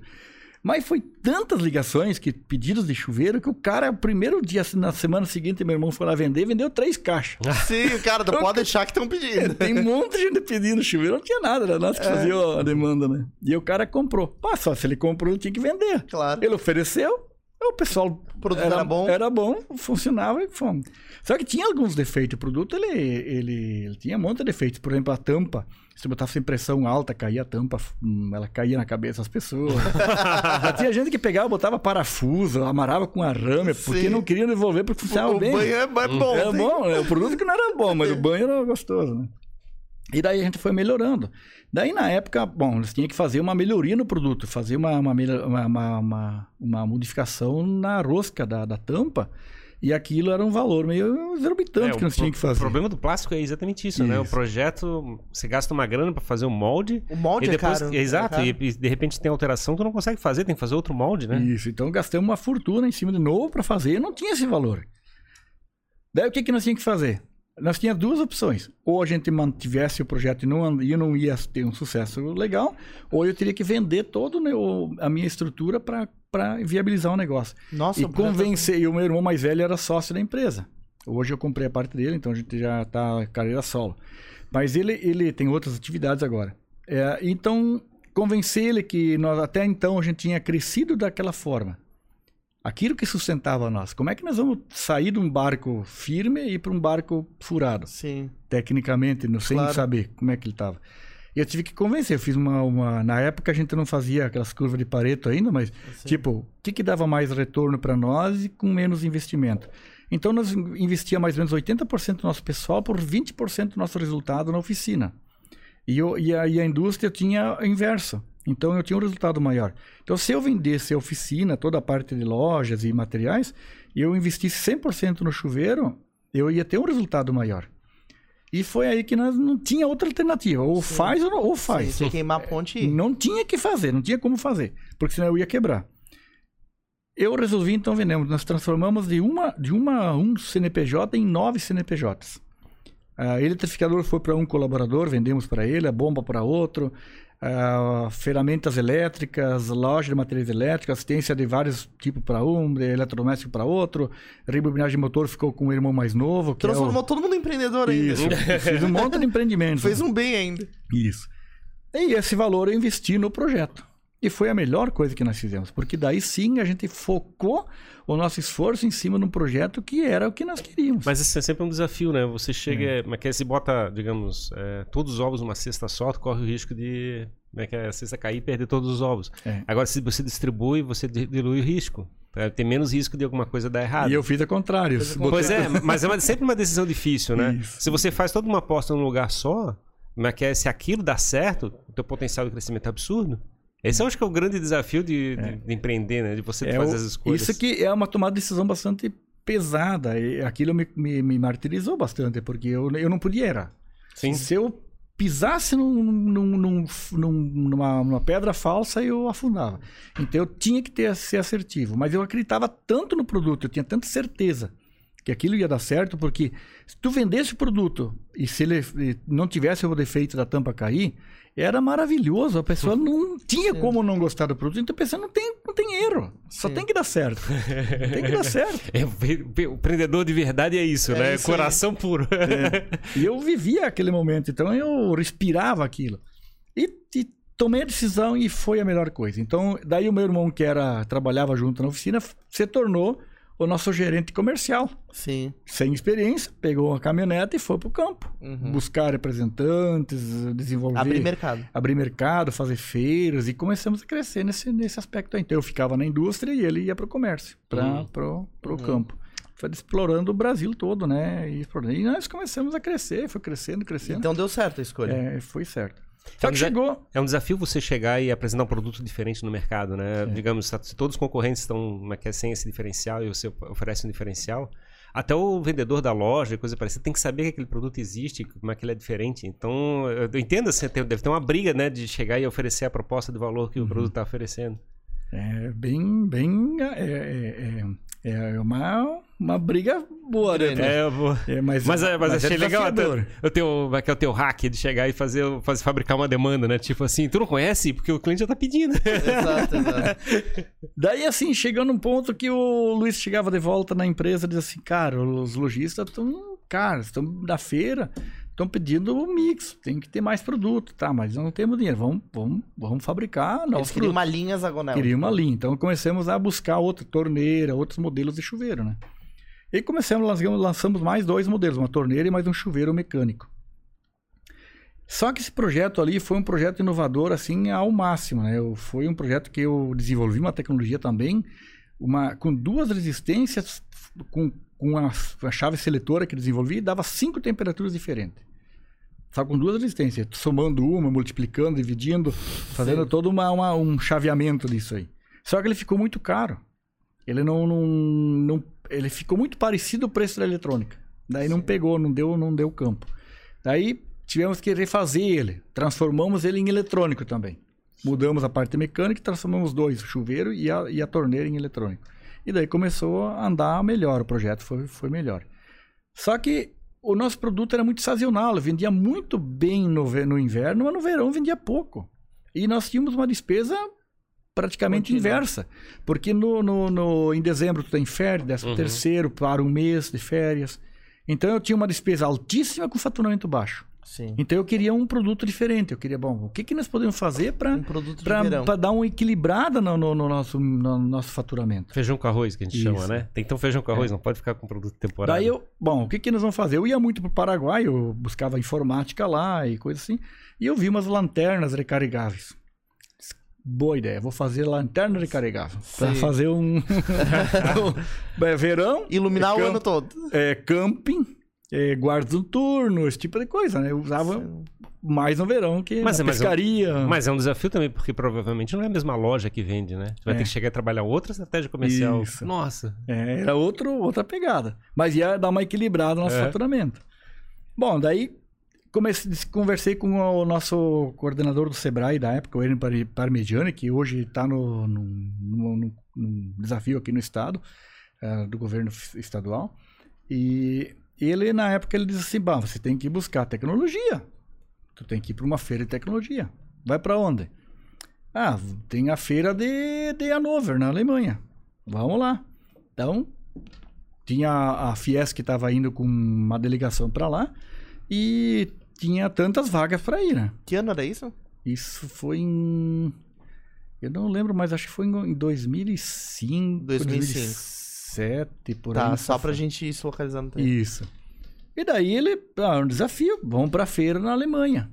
Mas foi tantas ligações, que pedidos de chuveiro, que o cara, o primeiro dia, na semana seguinte, meu irmão foi lá vender, vendeu três caixas. Sim, cara, não pode deixar que estão pedindo. Tem um monte de gente pedindo chuveiro, não tinha nada, era nós que É. fazia a demanda, né? E o cara comprou. Pá, só se ele comprou, tinha que vender. Claro. Ele ofereceu, o pessoal. O produto era bom. Era bom, funcionava e fomos. Só que tinha alguns defeitos. O produto, ele, ele, ele tinha um monte de defeitos. Por exemplo, a tampa. Se botasse em pressão alta, caía a tampa, hum, ela caía na cabeça das pessoas. Tinha gente que pegava, botava parafuso, amarrava com arame, porque Sim. não queria devolver porque funcionava o bem. banho é, é bom. Era sim. bom, é o produto que não era bom, mas o banho era gostoso, né? E daí a gente foi melhorando. Daí na época, bom, eles tinham que fazer uma melhoria no produto, fazer uma, uma, uma, uma- uma modificação na rosca da, da tampa. E aquilo era um valor meio exorbitante É, que o nós tínhamos que fazer. O problema do plástico é exatamente isso, né? O Isso. projeto, você gasta uma grana pra fazer um molde. O molde e é depois, caro. Exato, é caro. e, e de repente tem alteração, tu não consegue fazer, tem que fazer outro molde, né? Isso, então gastamos uma fortuna em cima de novo para fazer e não tinha esse valor. Daí o que, que nós tínhamos que fazer? Nós tínhamos duas opções. Ou a gente mantivesse o projeto e não, e não ia ter um sucesso legal, ou eu teria que vender toda a minha estrutura para viabilizar o negócio. Nossa, e convencer. E o meu irmão mais velho era sócio da empresa. Hoje eu comprei a parte dele, então a gente já está carreira solo. Mas ele, ele tem outras atividades agora. É, então, convencer ele que nós, até então a gente tinha crescido daquela forma. Aquilo que sustentava nós. Como é que nós vamos sair de um barco firme e ir para um barco furado? Sim. Tecnicamente, não- sem Claro. saber como é que ele estava. E eu tive que convencer. Eu fiz uma, uma. Na época a gente não fazia aquelas curvas de Pareto ainda, mas. Tipo, o que, que dava mais retorno para nós e com menos investimento? Então, nós investia mais ou menos 80% do nosso pessoal por 20% do nosso resultado na oficina. E, eu, e, a, e a indústria tinha o inverso. Então, eu tinha um resultado maior. Então, se eu vendesse a oficina, toda a parte de lojas e materiais, e eu investisse 100% no chuveiro, eu ia ter um resultado maior. E foi aí que nós não tinha outra alternativa. Ou Sim. faz ou, não, ou Sim, faz. você queimar a ponte ir. Não tinha que fazer, não tinha como fazer, porque senão eu ia quebrar. Eu resolvi então vendemos, nós transformamos de uma de uma um CNPJ em nove CNPJs. A eletrificador foi para um colaborador, vendemos para ele, a bomba para outro, ah, ferramentas elétricas, loja de materiais elétricos, assistência de vários tipos para um, de eletrodoméstico para outro, rebobinagem de motor ficou com o irmão mais novo, Transformou todo mundo em empreendedor é o... ainda. Isso, fiz um monte de empreendimentos. Fez um bem ainda. Isso. E esse valor eu investi no projeto. E foi a melhor coisa que nós fizemos, porque daí sim a gente focou o nosso esforço em cima de um projeto que era o que nós queríamos. Mas isso é sempre um desafio, né? Você chega, mas que se bota, digamos, é, todos os ovos numa cesta só, tu corre o risco de como é que é, a cesta cair e perder todos os ovos. É. Agora, se você distribui, você di- dilui o risco. É, tem menos risco de alguma coisa dar errado. E eu fiz a contrário. Pois é, mas é sempre uma decisão difícil, né? Isso. Se você faz toda uma aposta num lugar só, é que é? Se aquilo dá certo, o teu potencial de crescimento é absurdo. Esse eu acho que é o grande desafio de, de- de empreender, né? De você É fazer o- as escolhas. Isso que é uma tomada de decisão bastante pesada. E aquilo me, me, me martirizou bastante, porque eu, eu não podia errar. Sim. Se eu pisasse num, num- num- num- numa, numa pedra falsa, eu afundava. Então eu tinha que ter, ser assertivo. Mas eu acreditava tanto no produto, eu tinha tanta certeza que aquilo ia dar certo, porque se tu vendesse o produto e se ele não tivesse o defeito da tampa cair, era maravilhoso. A pessoa não tinha como não gostar do produto. Então a pessoa não tem, não tem erro. Só Sim. tem que dar certo. tem que dar certo. É, o empreendedor de verdade é isso, É né? isso aí. Coração puro. E eu vivia aquele momento, então eu respirava aquilo. E, e tomei a decisão e foi a melhor coisa. Então, daí o meu irmão, que era trabalhava junto na oficina, se tornou o nosso gerente comercial. Sim. Sem experiência, pegou uma caminhonete e foi para o campo. Uhum. Buscar representantes, desenvolver... Abrir mercado. abrir mercado, fazer feiras e começamos a crescer nesse, nesse aspecto aí. Então eu ficava na indústria e ele ia para o comércio, para Uhum. pro, pro Uhum. campo. Foi explorando o Brasil todo, né? E, e nós começamos a crescer, foi crescendo, crescendo. Então deu certo a escolha. É, foi certo. Só que já- chegou. É um desafio você chegar e apresentar um produto diferente no mercado, né? É. Digamos, se todos os concorrentes estão é que é, sem esse diferencial e você oferece um diferencial, até o vendedor da loja, coisa parecida, tem que saber que aquele produto existe, como é que ele é diferente. Então, eu entendo, assim, deve ter uma briga, né, de chegar e oferecer a proposta de valor que Uhum. o produto está oferecendo. É bem, bem. É, é, é, é uma, uma briga boa, né? É, eu vou... É, mas, Mas, é, mas, achei legal até desafiador. o teu, vai que é o teu hack de chegar e fazer, fazer fabricar uma demanda, né? Tipo assim, tu não conhece porque o cliente já tá pedindo. Exato, exato. Daí, assim, chegando num ponto que o Luiz chegava de volta na empresa e dizia assim, cara, os lojistas estão, cara, estão da feira, estão pedindo o mix, tem que ter mais produto, tá? Mas não temos dinheiro, vamos, vamos, vamos fabricar novos Eles queriam produtos. uma linha hexagonal. Queria uma linha. Então começamos a buscar outra torneira, outros modelos de chuveiro, né? E começamos, lançamos, lançamos mais dois modelos, uma torneira e mais um chuveiro mecânico. Só que esse projeto ali foi um projeto inovador assim ao máximo, né? Eu- Foi um projeto que eu desenvolvi uma tecnologia também, uma com duas resistências, com, com a, a chave seletora que desenvolvi, dava cinco temperaturas diferentes. Só com duas resistências, somando uma, multiplicando, dividindo, fazendo todo uma, uma- um chaveamento disso aí. Só que ele ficou muito caro. Ele não, não, não- ele ficou muito parecido o preço da eletrônica. Daí não pegou, não deu, não deu campo. Daí tivemos que refazer ele. Transformamos ele em eletrônico também. Mudamos a parte mecânica e transformamos dois, o chuveiro e a, e a torneira em eletrônico. E daí começou a andar melhor, o projeto foi, foi melhor. Só que o nosso produto era muito sazonal, vendia muito bem no, no inverno, mas no verão vendia pouco. E nós tínhamos uma despesa praticamente Contínua. inversa. Porque no, no, no- em dezembro tu tem férias, décimo Uhum. terceiro, para um mês de férias. Então eu tinha uma despesa altíssima com faturamento baixo. Sim. Então eu queria um produto diferente. Eu queria, bom, o que, que nós podemos fazer para Um para dar uma equilibrada no, no- no nosso, no nosso faturamento. Feijão com arroz, que a gente Isso. chama, né? Tem que ter um feijão com arroz, não pode ficar com produto temporário. Daí eu, bom, o que, que nós vamos fazer? Eu ia muito pro Paraguai, eu buscava informática lá e coisa assim, e eu vi umas lanternas recarregáveis. Boa ideia, vou fazer lanterna recarregável. Para fazer um. é, verão, Iluminar é o camp- ano todo. é, camping, é, guarda noturno, esse tipo de coisa, né? Eu usava mais no verão que Mas na é- mas é- pescaria. Mas é um desafio também, porque provavelmente não é a mesma loja que vende, né? Você vai É. ter que chegar e trabalhar outra estratégia comercial. Isso. Nossa. É, era outro, outra pegada. Mas ia dar uma equilibrada no nosso É. faturamento. Bom, daí comecei, conversei com o nosso coordenador do Sebrae da época, o Par- Parmigiani, que hoje está no, no, no- no- no desafio aqui no estado, eh, do governo estadual. E ele, na época, ele disse assim, bah, você tem que buscar tecnologia. Tu tem que ir para uma feira de tecnologia. Vai para onde? Ah, tem a feira de, de Hannover, na Alemanha. Vamos lá. Então, tinha a Fies que estava indo com uma delegação para lá e tinha tantas vagas para ir, né? Que ano era isso? Isso foi em. Eu não lembro, mas acho que foi em 2005, 2005. 2007, por aí. Tá, só pra gente ir se localizando tempo. Isso. E daí ele, ah, um desafio, vamos pra feira na Alemanha.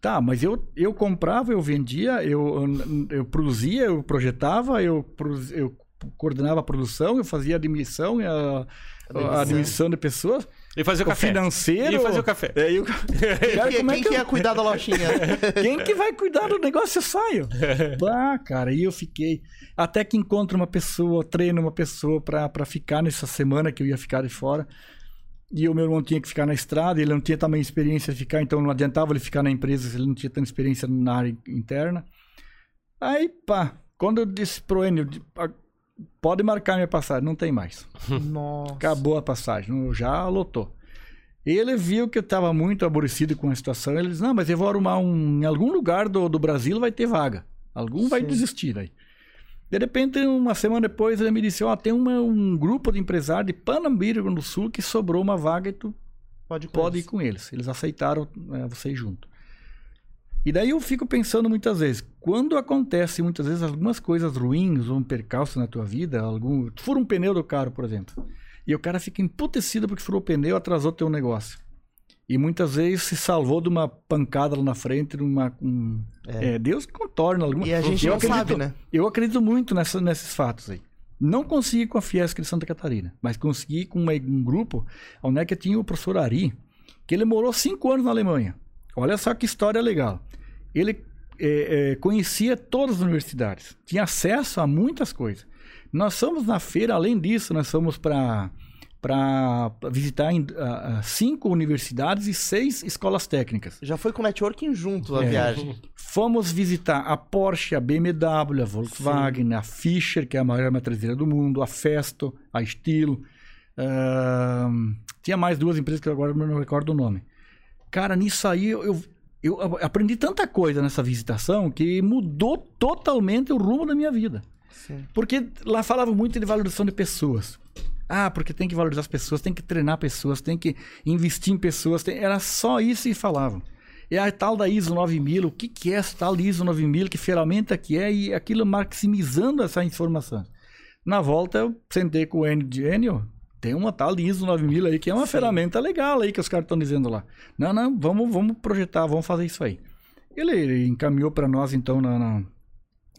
Tá, mas eu, eu comprava, eu vendia, eu, eu produzia, eu projetava, eu, eu coordenava a produção, eu fazia a admissão, a, a admissão de pessoas. E fazer o o café. financeiro. E fazer o café. É, e o... Cara, Quem, é que que eu- ia cuidar da lojinha? Quem que vai cuidar do negócio? Eu saio. Bah, cara, e eu fiquei. Até que encontro uma pessoa, treino uma pessoa pra, pra ficar nessa semana que eu ia ficar de fora. E o meu irmão tinha que ficar na estrada, ele não tinha também experiência de ficar, então não adiantava ele ficar na empresa se ele não tinha tanta experiência na área interna. Aí, pá, quando eu disse pro Enio, de- "Ah, pode marcar minha passagem, não tem mais. Nossa. Acabou a passagem, já lotou. Ele viu que eu estava muito aborrecido com a situação. Ele disse: Não, mas eu vou arrumar um. Em algum lugar do, do Brasil vai ter vaga. Algum vai Sim. desistir aí. De repente, uma semana depois, ele me disse: Ó, tem uma- um grupo de empresários de Panambi, do Sul, que sobrou uma vaga e tu Pode, ir com pode ir eles. com eles. Eles aceitaram é, você junto. E daí eu fico pensando muitas vezes, quando acontece muitas vezes algumas coisas ruins ou um percalço na tua vida, algum, tu fura um pneu do carro, por exemplo, e o cara fica emputecido porque furou o pneu, atrasou teu negócio. E muitas vezes se salvou de uma pancada lá na frente, de uma um, É. é, Deus contorna alguma E a gente eu não acredito, sabe, né? Eu acredito muito nessa, nesses fatos aí. Não consegui com a Fiesc de Santa Catarina, mas consegui com uma- um grupo onde é que tinha o professor Ari, que ele morou cinco anos na Alemanha. Olha só que história legal. Ele é, é, conhecia todas as universidades, tinha acesso a muitas coisas. Nós fomos na feira, além disso, nós fomos para para visitar ah, cinco universidades e seis escolas técnicas. Já foi com networking junto a É. viagem. Fomos visitar a Porsche, a BMW, a Volkswagen, a Fischer, que é a maior matrizeira do mundo, a Festo, a Stilo. ahn, tinha mais duas empresas que eu agora não recordo o nome. Cara, nisso aí eu, eu, eu aprendi tanta coisa nessa visitação que mudou totalmente o rumo da minha vida. Sim. Porque lá falava muito de valorização de pessoas. Ah, porque tem que valorizar as pessoas, tem que treinar pessoas, tem que investir em pessoas. tem- Era só isso que falavam. E a tal da ISO 9000, o que, que é essa tal ISO 9000, que ferramenta que é, e aquilo maximizando essa informação. Na volta, eu sentei com o Enio de Enio, tem uma tal de ISO 9000 aí, que é uma ferramenta legal aí que os caras estão dizendo lá. Não, não, vamos, vamos projetar, vamos fazer isso aí. Ele, ele encaminhou para nós, então, na, na-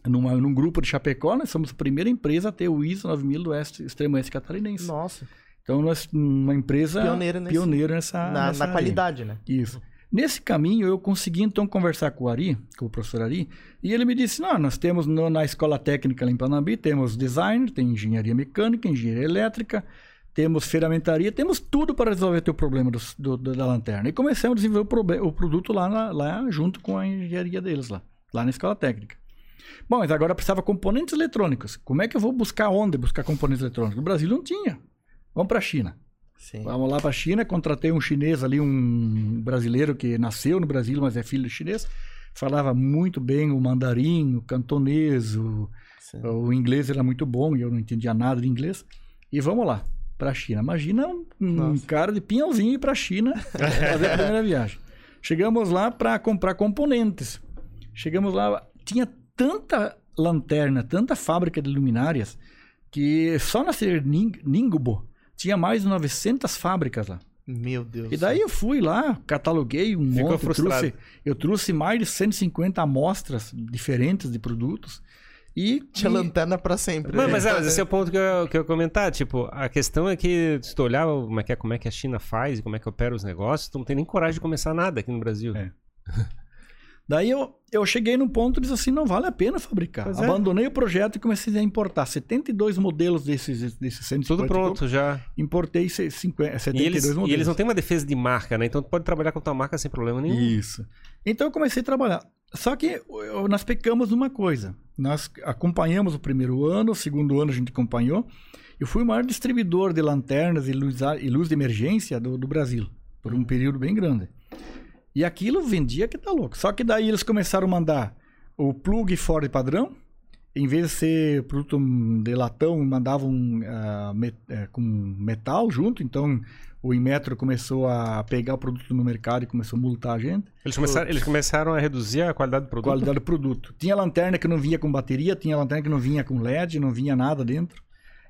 numa, num grupo de Chapecó, nós somos a primeira empresa a ter o ISO 9000 do Oeste, Extremo Oeste Catarinense. Nossa. Então, nós, uma empresa Pioneira nesse- pioneira nessa, na, nessa na qualidade, né? Isso. Nesse caminho, eu consegui então conversar com o Ari, com o professor Ari, e ele me disse: Não, nós temos no- na escola técnica lá em Panambi, temos design, tem engenharia mecânica, engenharia elétrica, temos ferramentaria, temos tudo para resolver teu problema do- do- da lanterna. E começamos a desenvolver o, o produto lá, na- lá junto com a engenharia deles, lá, lá na escola técnica. Bom, mas agora precisava componentes eletrônicos. Como é que eu vou buscar onde buscar componentes eletrônicos? No Brasil não tinha. Vamos para a China. Sim. Vamos lá para a China, contratei um chinês ali, um brasileiro que nasceu no Brasil, mas é filho de chinês. Falava muito bem o mandarim, o cantonês, o, o inglês era muito bom e eu não entendia nada de inglês. E vamos lá, para a China. Imagina um, Nossa. cara de pinhãozinho ir para a China fazer a primeira viagem. Chegamos lá para comprar componentes. Chegamos lá, tinha tanta lanterna, tanta fábrica de luminárias, que só na Ser Ning- Ningbo tinha mais de 900 fábricas lá. Meu Deus. E daí eu fui lá, cataloguei um Ficou monte, frustrado. trouxe, eu trouxe mais de 150 amostras diferentes de produtos e Tinha e- lanterna pra sempre. Mas, né? mas ah, esse é o ponto que eu, que eu ia comentar. Tipo, a questão é que se tu olhar como é que, é, como é que a China faz e como é que opera os negócios, tu não tem nem coragem de começar nada aqui no Brasil. É. Daí eu, eu cheguei num ponto e disse assim, não vale a pena fabricar. Pois é. Abandonei o projeto e comecei a importar 72 modelos desses, desses 150 Tudo e pronto já. Importei se- 50, E 72 eles, modelos. e eles não têm uma defesa de marca, né? Então tu pode trabalhar com tua marca sem problema nenhum. Isso. Então eu comecei a trabalhar. Só que nós pecamos numa coisa. Nós acompanhamos o primeiro ano, o segundo ano a gente acompanhou. Eu fui o maior distribuidor de lanternas e luz, e luz de emergência do, do Brasil, por um período bem grande. E aquilo vendia que tá louco. Só que daí eles começaram a mandar o plug fora de padrão. Em vez de ser produto de latão, mandavam ah, met- eh, com metal junto. Então o Inmetro começou a pegar o produto no mercado e começou a multar a gente. Eles, começaram, eles começaram a reduzir a qualidade do produto. Qualidade do produto. Tinha lanterna que não vinha com bateria, tinha lanterna que não vinha com LED, não vinha nada dentro.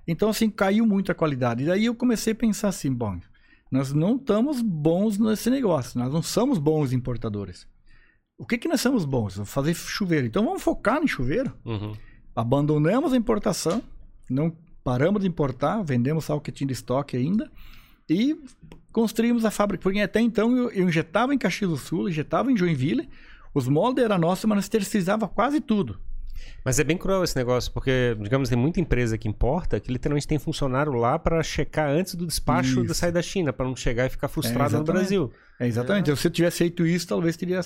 Então, assim, caiu muito a qualidade. E daí eu comecei a pensar assim, bom, nós não estamos bons nesse negócio, nós não somos bons importadores. O que que nós somos bons? Fazer chuveiro. Então vamos focar em chuveiro. Uhum. Abandonamos a importação, não paramos de importar, vendemos só o que tinha de estoque ainda E construímos a fábrica. Porque até então eu, eu injetava em Caxias do Sul, injetava em Joinville. Os moldes eram nossos, mas nós terceirizava quase tudo. Mas é bem cruel esse negócio, porque, digamos, tem muita empresa que importa que literalmente tem funcionário lá para checar antes do despacho de Isso. sair da China, para não chegar e ficar frustrado no exatamente. Brasil. É, exatamente. Se eu tivesse feito isso, talvez teria,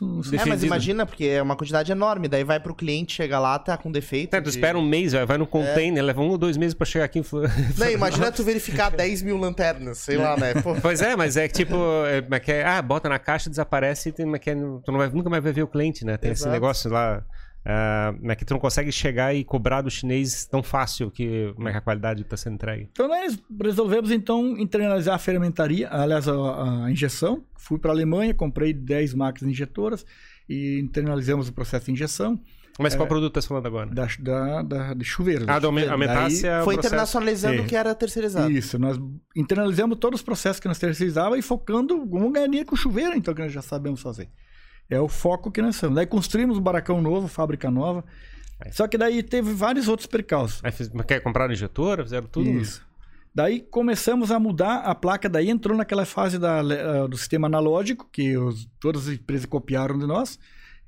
um, É, mas imagina, porque é uma quantidade enorme, daí vai pro cliente, chega lá, tá com defeito. É, tu de- espera um mês, vai, vai no container, leva um ou dois meses para chegar aqui. Não, imagina tu verificar 10 mil lanternas, sei lá, né? Pô, Pois é, mas é que tipo, é, como é que é? ah, bota na caixa, desaparece e tem, é é, tu não vai, nunca mais vai ver o cliente, né? Tem esse Exato. negócio lá. É que tu não consegue chegar e cobrar do chinês tão fácil que como é que a qualidade está sendo entregue. Então nós resolvemos então internalizar a fermentaria, aliás, a, a injeção. Fui para a Alemanha, comprei 10 máquinas injetoras e internalizamos o processo de injeção Mas qual produto tá falando agora? da, da, da, de chuveiros. Ah, do aumen- aumentasse a foi processo. internacionalizando o É. que era terceirizado. Isso, nós internalizamos todos os processos que nós terceirizávamos e focando, vamos ganhar dinheiro com chuveiro, então, que nós já sabemos fazer. É o foco que nós somos. Daí construímos um baracão novo, fábrica nova. Só que daí teve vários outros percalços. Aí fiz, mas quer comprar injetora, fizeram tudo. Isso. Daí começamos a mudar a placa, daí entrou naquela fase da, eh, do sistema analógico, que os, todas as empresas copiaram de nós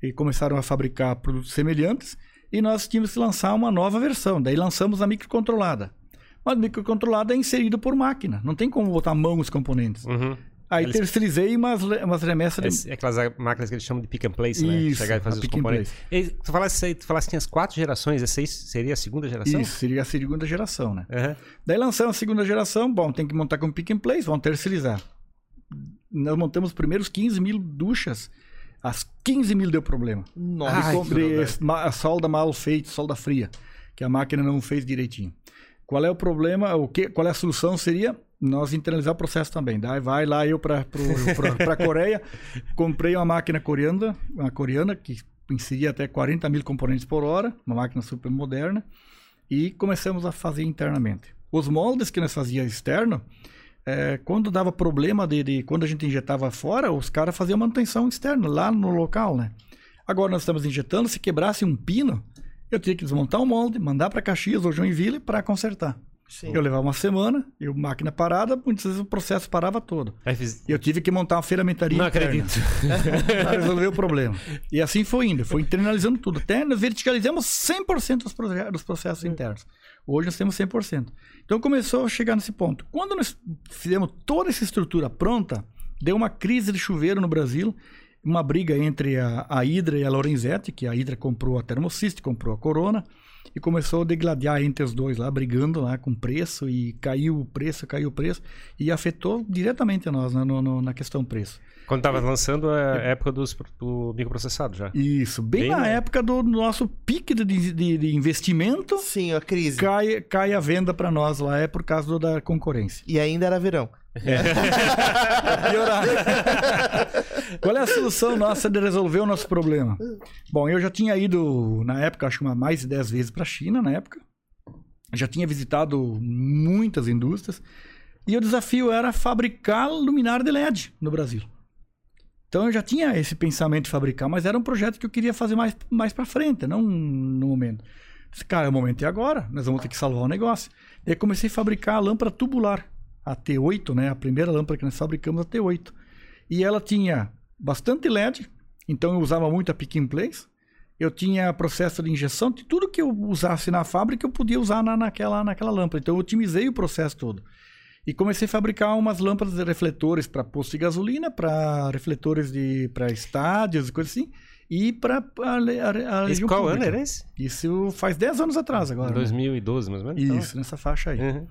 e começaram a fabricar produtos semelhantes, e nós tínhamos que lançar uma nova versão. Daí lançamos a microcontrolada. Mas a microcontrolada é inserida por máquina, não tem como botar à mão os componentes. Uhum. Aí Eles- terceirizei umas, umas remessas de... É aquelas máquinas que eles chamam de pick and place, né? Isso, Chegar e fazer os pick and componentes. E tu falaste, aí- tu falaste que tinha as quatro gerações, essa aí seria a segunda geração? Isso, seria a segunda geração, né? Aham. Daí lançamos a segunda geração, bom, tem que montar com pick and place, vamos terceirizar. Nós montamos os primeiros 15 mil duchas, as 15 mil deu problema. Nossa, Ai, e comprei a solda mal feita, solda fria, que a máquina não fez direitinho. Qual é o problema? O que, qual é a solução? Seria nós internalizar o processo também. Daí vai lá eu para a Coreia, comprei uma máquina coreana, uma coreana que inseria até 40 mil componentes por hora, uma máquina super moderna, e começamos a fazer internamente. Os moldes que nós fazíamos externo, é, quando dava problema de, de- quando a gente injetava fora, os caras faziam manutenção externa lá no local, né? Agora nós estamos injetando, se quebrasse um pino, eu tinha que desmontar o molde, mandar para Caxias ou Joinville para consertar. Sim. Eu levava uma semana, eu máquina parada, muitas vezes o processo parava todo. Aí fiz... E eu tive que montar uma ferramentaria Não interna acredito. para resolver o problema. E assim foi indo, foi internalizando tudo. Até nós verticalizamos 100% dos, dos processos internos. Hoje nós temos 100%. Então começou a chegar nesse ponto. Quando nós fizemos toda essa estrutura pronta, deu uma crise de chuveiro no Brasil, uma briga entre a, a Hydra e a Lorenzetti, que a Hydra comprou a Thermosys, comprou a Corona, e começou a degladiar entre os dois lá, brigando lá com preço, e caiu o preço, caiu o preço, e afetou diretamente a nós né, no- no- na questão preço. Quando tava lançando a época dos, do microprocessado já. Isso, bem, Bem na na- época do nosso pique de, de- de investimento, Sim, a crise. cai, cai a venda para nós lá, é por causa do- da concorrência. E ainda era verão. Piorar. Qual é a solução nossa de resolver o nosso problema? Bom, eu já tinha ido, na época, acho que mais de 10 vezes para a China, na época. Já tinha visitado muitas indústrias. E o desafio era fabricar luminária de LED no Brasil. Então eu já tinha esse pensamento de fabricar, mas era um projeto que eu queria fazer mais, mais para frente, não no momento. Cara, o momento é agora, nós vamos ter que salvar o negócio. E aí comecei a fabricar a lâmpada tubular, a T8, né? A primeira lâmpada que nós fabricamos, a T8. E ela tinha bastante LED, então eu usava muito a pick and place. Eu tinha processo de injeção, de tudo que eu usasse na fábrica eu podia usar na, naquela, naquela lâmpada. Então eu otimizei o processo todo. E comecei a fabricar umas lâmpadas de refletores para posto de gasolina, para refletores de para estádios e coisas assim, e para a, a, a qual ano era esse? Isso faz 10 anos atrás agora. né? 2012, mais ou menos? então? Isso, nessa faixa aí. Uhum.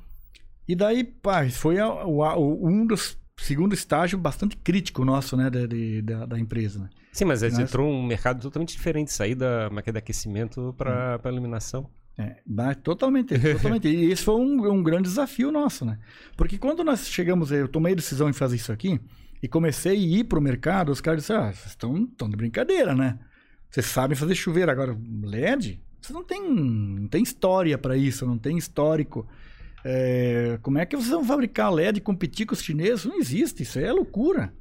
E daí, pá, foi a- o- a- o- um dos segundo estágio bastante crítico nosso, né, de- de- da, da empresa, né? Sim, mas Nós- entrou um mercado totalmente diferente, sair da máquina de aquecimento Hum. para a iluminação. É, totalmente, totalmente. E esse foi um, um grande desafio nosso, né? Porque quando nós chegamos, eu tomei a decisão em fazer isso aqui e comecei a ir pro mercado, os caras disseram, ah, vocês estão estão de brincadeira, né? Vocês sabem fazer chuveiro, agora LED? Vocês não tem, não tem história para isso, não tem histórico. É, como é que vocês vão fabricar LED e competir com os chineses? Não existe, isso é loucura.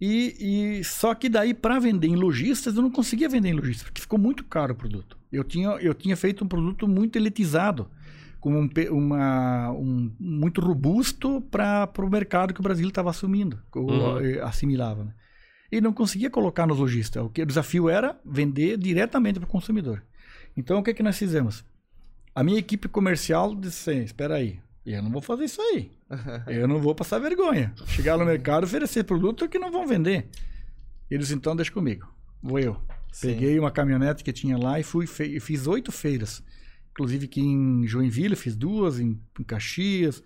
E, e só que daí para vender em lojistas eu não conseguia vender em lojistas porque ficou muito caro o produto. Eu tinha eu tinha feito um produto muito elitizado como um, uma, um muito robusto para o mercado que o Brasil estava assumindo, Uhum. eh, assimilava. Né? E não conseguia colocar nos lojistas. O, que, o desafio era vender diretamente para o consumidor. Então, o que, que nós fizemos? A minha equipe comercial disse assim, espera aí, eu não vou fazer isso aí. Eu não vou passar vergonha. Chegar no mercado oferecer produto que não vão vender. Eles, então, deixa comigo. Vou eu. Sim. Peguei uma caminhonete que tinha lá e fui e fiz oito feiras. Inclusive aqui em Joinville, fiz duas, em, em Caxias.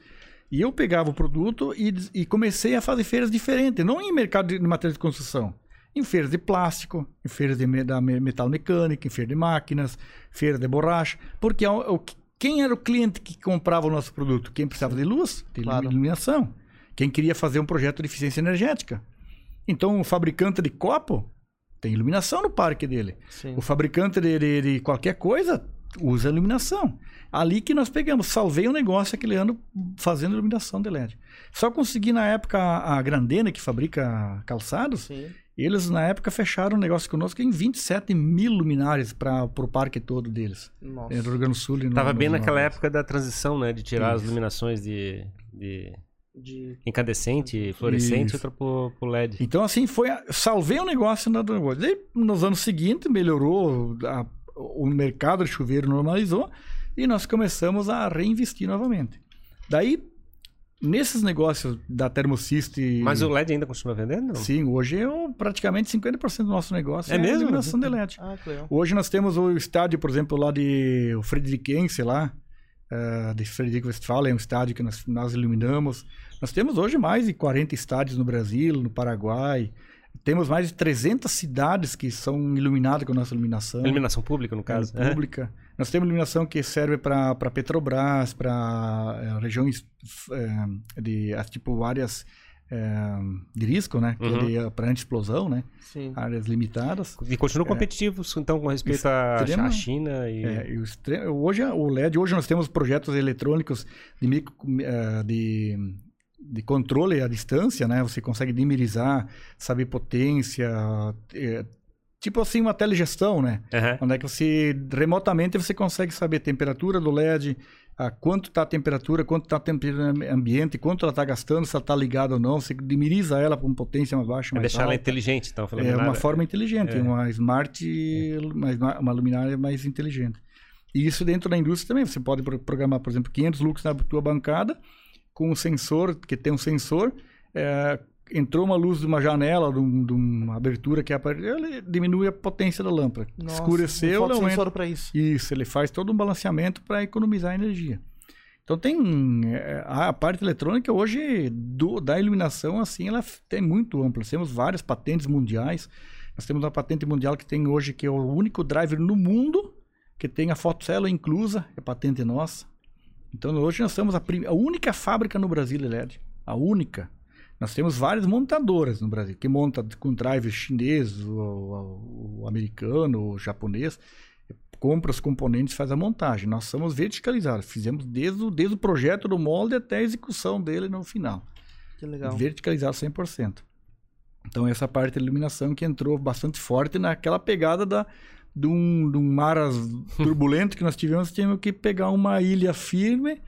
E eu pegava o produto e, e comecei a fazer feiras diferentes. Não em mercado de materiais de construção. Em feiras de plástico, em feiras de da me- metal mecânica, em feira de máquinas, feira de borracha. Porque é que- quem era o cliente que comprava o nosso produto? Quem precisava de luz, de Claro. iluminação. Quem queria fazer um projeto de eficiência energética. Então, o fabricante de copo tem iluminação no parque dele. Sim. O fabricante de, de- de qualquer coisa usa iluminação. Ali que nós pegamos, salvei o negócio aquele ano fazendo iluminação de LED. Só consegui na época a a Grandena, que fabrica calçados, Sim. Eles na época fecharam um negócio conosco em 27 mil luminárias para o parque todo deles. Nossa. Do Rio Grande do Sul. e no- Tava no- bem no naquela Nordeste. época da transição, né? De tirar as Isso. iluminações de, de De... incandescente, fluorescente, outra pro, pro LED. Então, assim, foi. a- Salvei o negócio no negócio. Daí, nos anos seguintes, melhorou, a- o mercado de chuveiro normalizou e nós começamos a reinvestir novamente. Daí, nesses negócios da Thermosystem. Mas o LED ainda continua vendendo? Não? Sim, hoje é praticamente 50% do nosso negócio É mesmo? iluminação de LED. Ah, que legal. Hoje nós temos o estádio, por exemplo, lá de o Frederikense lá, eh, de Frederico Westphalen, é um estádio que nós, nós iluminamos. Nós temos hoje mais de 40 estádios no Brasil, no Paraguai. Temos mais de 300 cidades que são iluminadas com a nossa iluminação. Iluminação pública, no caso. É, pública. Nós temos iluminação que serve para Petrobras, para regiões eh, de ah, tipo áreas eh, de risco, né? Uhum. Para anti-explosão, né? Sim. Áreas limitadas. E continuam competitivos, então, com respeito à Extrema- à China e... É, e o hoje o LED, hoje nós temos projetos eletrônicos de, micro, eh, de, de controle à distância, né? Você consegue dimerizar, saber potência, eh, tipo assim uma telegestão, né? Aham. Onde é que você remotamente você consegue saber a temperatura do LED, a quanto está a temperatura, quanto está a temperatura ambiente, quanto ela está gastando, se ela está ligada ou não, você dimeriza ela com potência mais baixa, É mais deixar ela alta. inteligente, então. falando É uma forma inteligente, É. uma smart, mais- uma luminária mais inteligente. E isso dentro da indústria também. Você pode pro- programar, por exemplo, 500 lux na tua bancada, com um sensor, que tem um sensor, é, entrou uma luz de uma janela, de, um- de uma abertura que apareceu, ele diminui a potência da lâmpada. Nossa, Escureceu, um ele fotossensor pra isso. Isso, ele faz todo um balanceamento para economizar energia. Então tem é, a parte eletrônica hoje do- da iluminação assim, ela tem muito ampla. Nós temos várias patentes mundiais. Nós temos uma patente mundial que tem hoje que é o único driver no mundo que tem a fotocélula inclusa, é patente nossa. Então hoje nós somos a, a única fábrica no Brasil de LED, a única. Nós temos várias montadoras no Brasil que monta com driver chinês, o, o- o americano, o japonês compra os componentes faz a montagem. Nós somos verticalizados. Fizemos desde o, desde o projeto do molde até a execução dele no final. Que legal. Verticalizado 100%. Então, essa parte da iluminação que entrou bastante forte naquela pegada da, de, um, de um mar turbulento que nós tivemos. Tivemos que pegar uma ilha firme,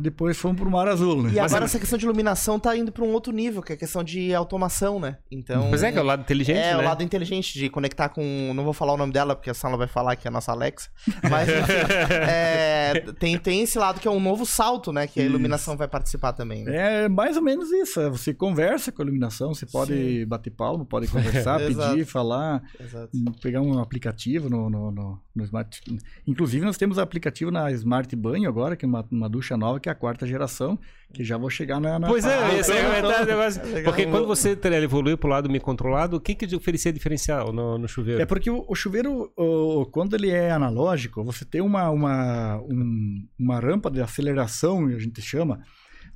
depois fomos para o mar azul. Né? E agora é- essa questão de iluminação tá indo pra um outro nível, que é a questão de automação, né? Então. Pois é, que é o lado inteligente, É, né? o lado inteligente de conectar com. Não vou falar o nome dela, porque a Sala vai falar que é a nossa Alexa. Mas, é, tem, tem esse lado que é um novo salto, né? Que a Isso. iluminação vai participar também. Né? É mais ou menos isso. é, Você conversa com a iluminação, você pode bater palma, pode conversar, pedir, falar. Exato. pegar um aplicativo no, no, no, no Smart. Inclusive, nós temos aplicativo na Smart Banho agora, que é uma, uma ducha nova, que é a quarta geração, que já vou chegar na. na Pois é, fase. esse é o do negócio. Porque quando você evoluiu pro lado microcontrolado, o que que oferecia diferencial no, no chuveiro? É porque o, o chuveiro, o- quando ele é analógico, você tem uma, uma, um- uma rampa de aceleração, a gente chama,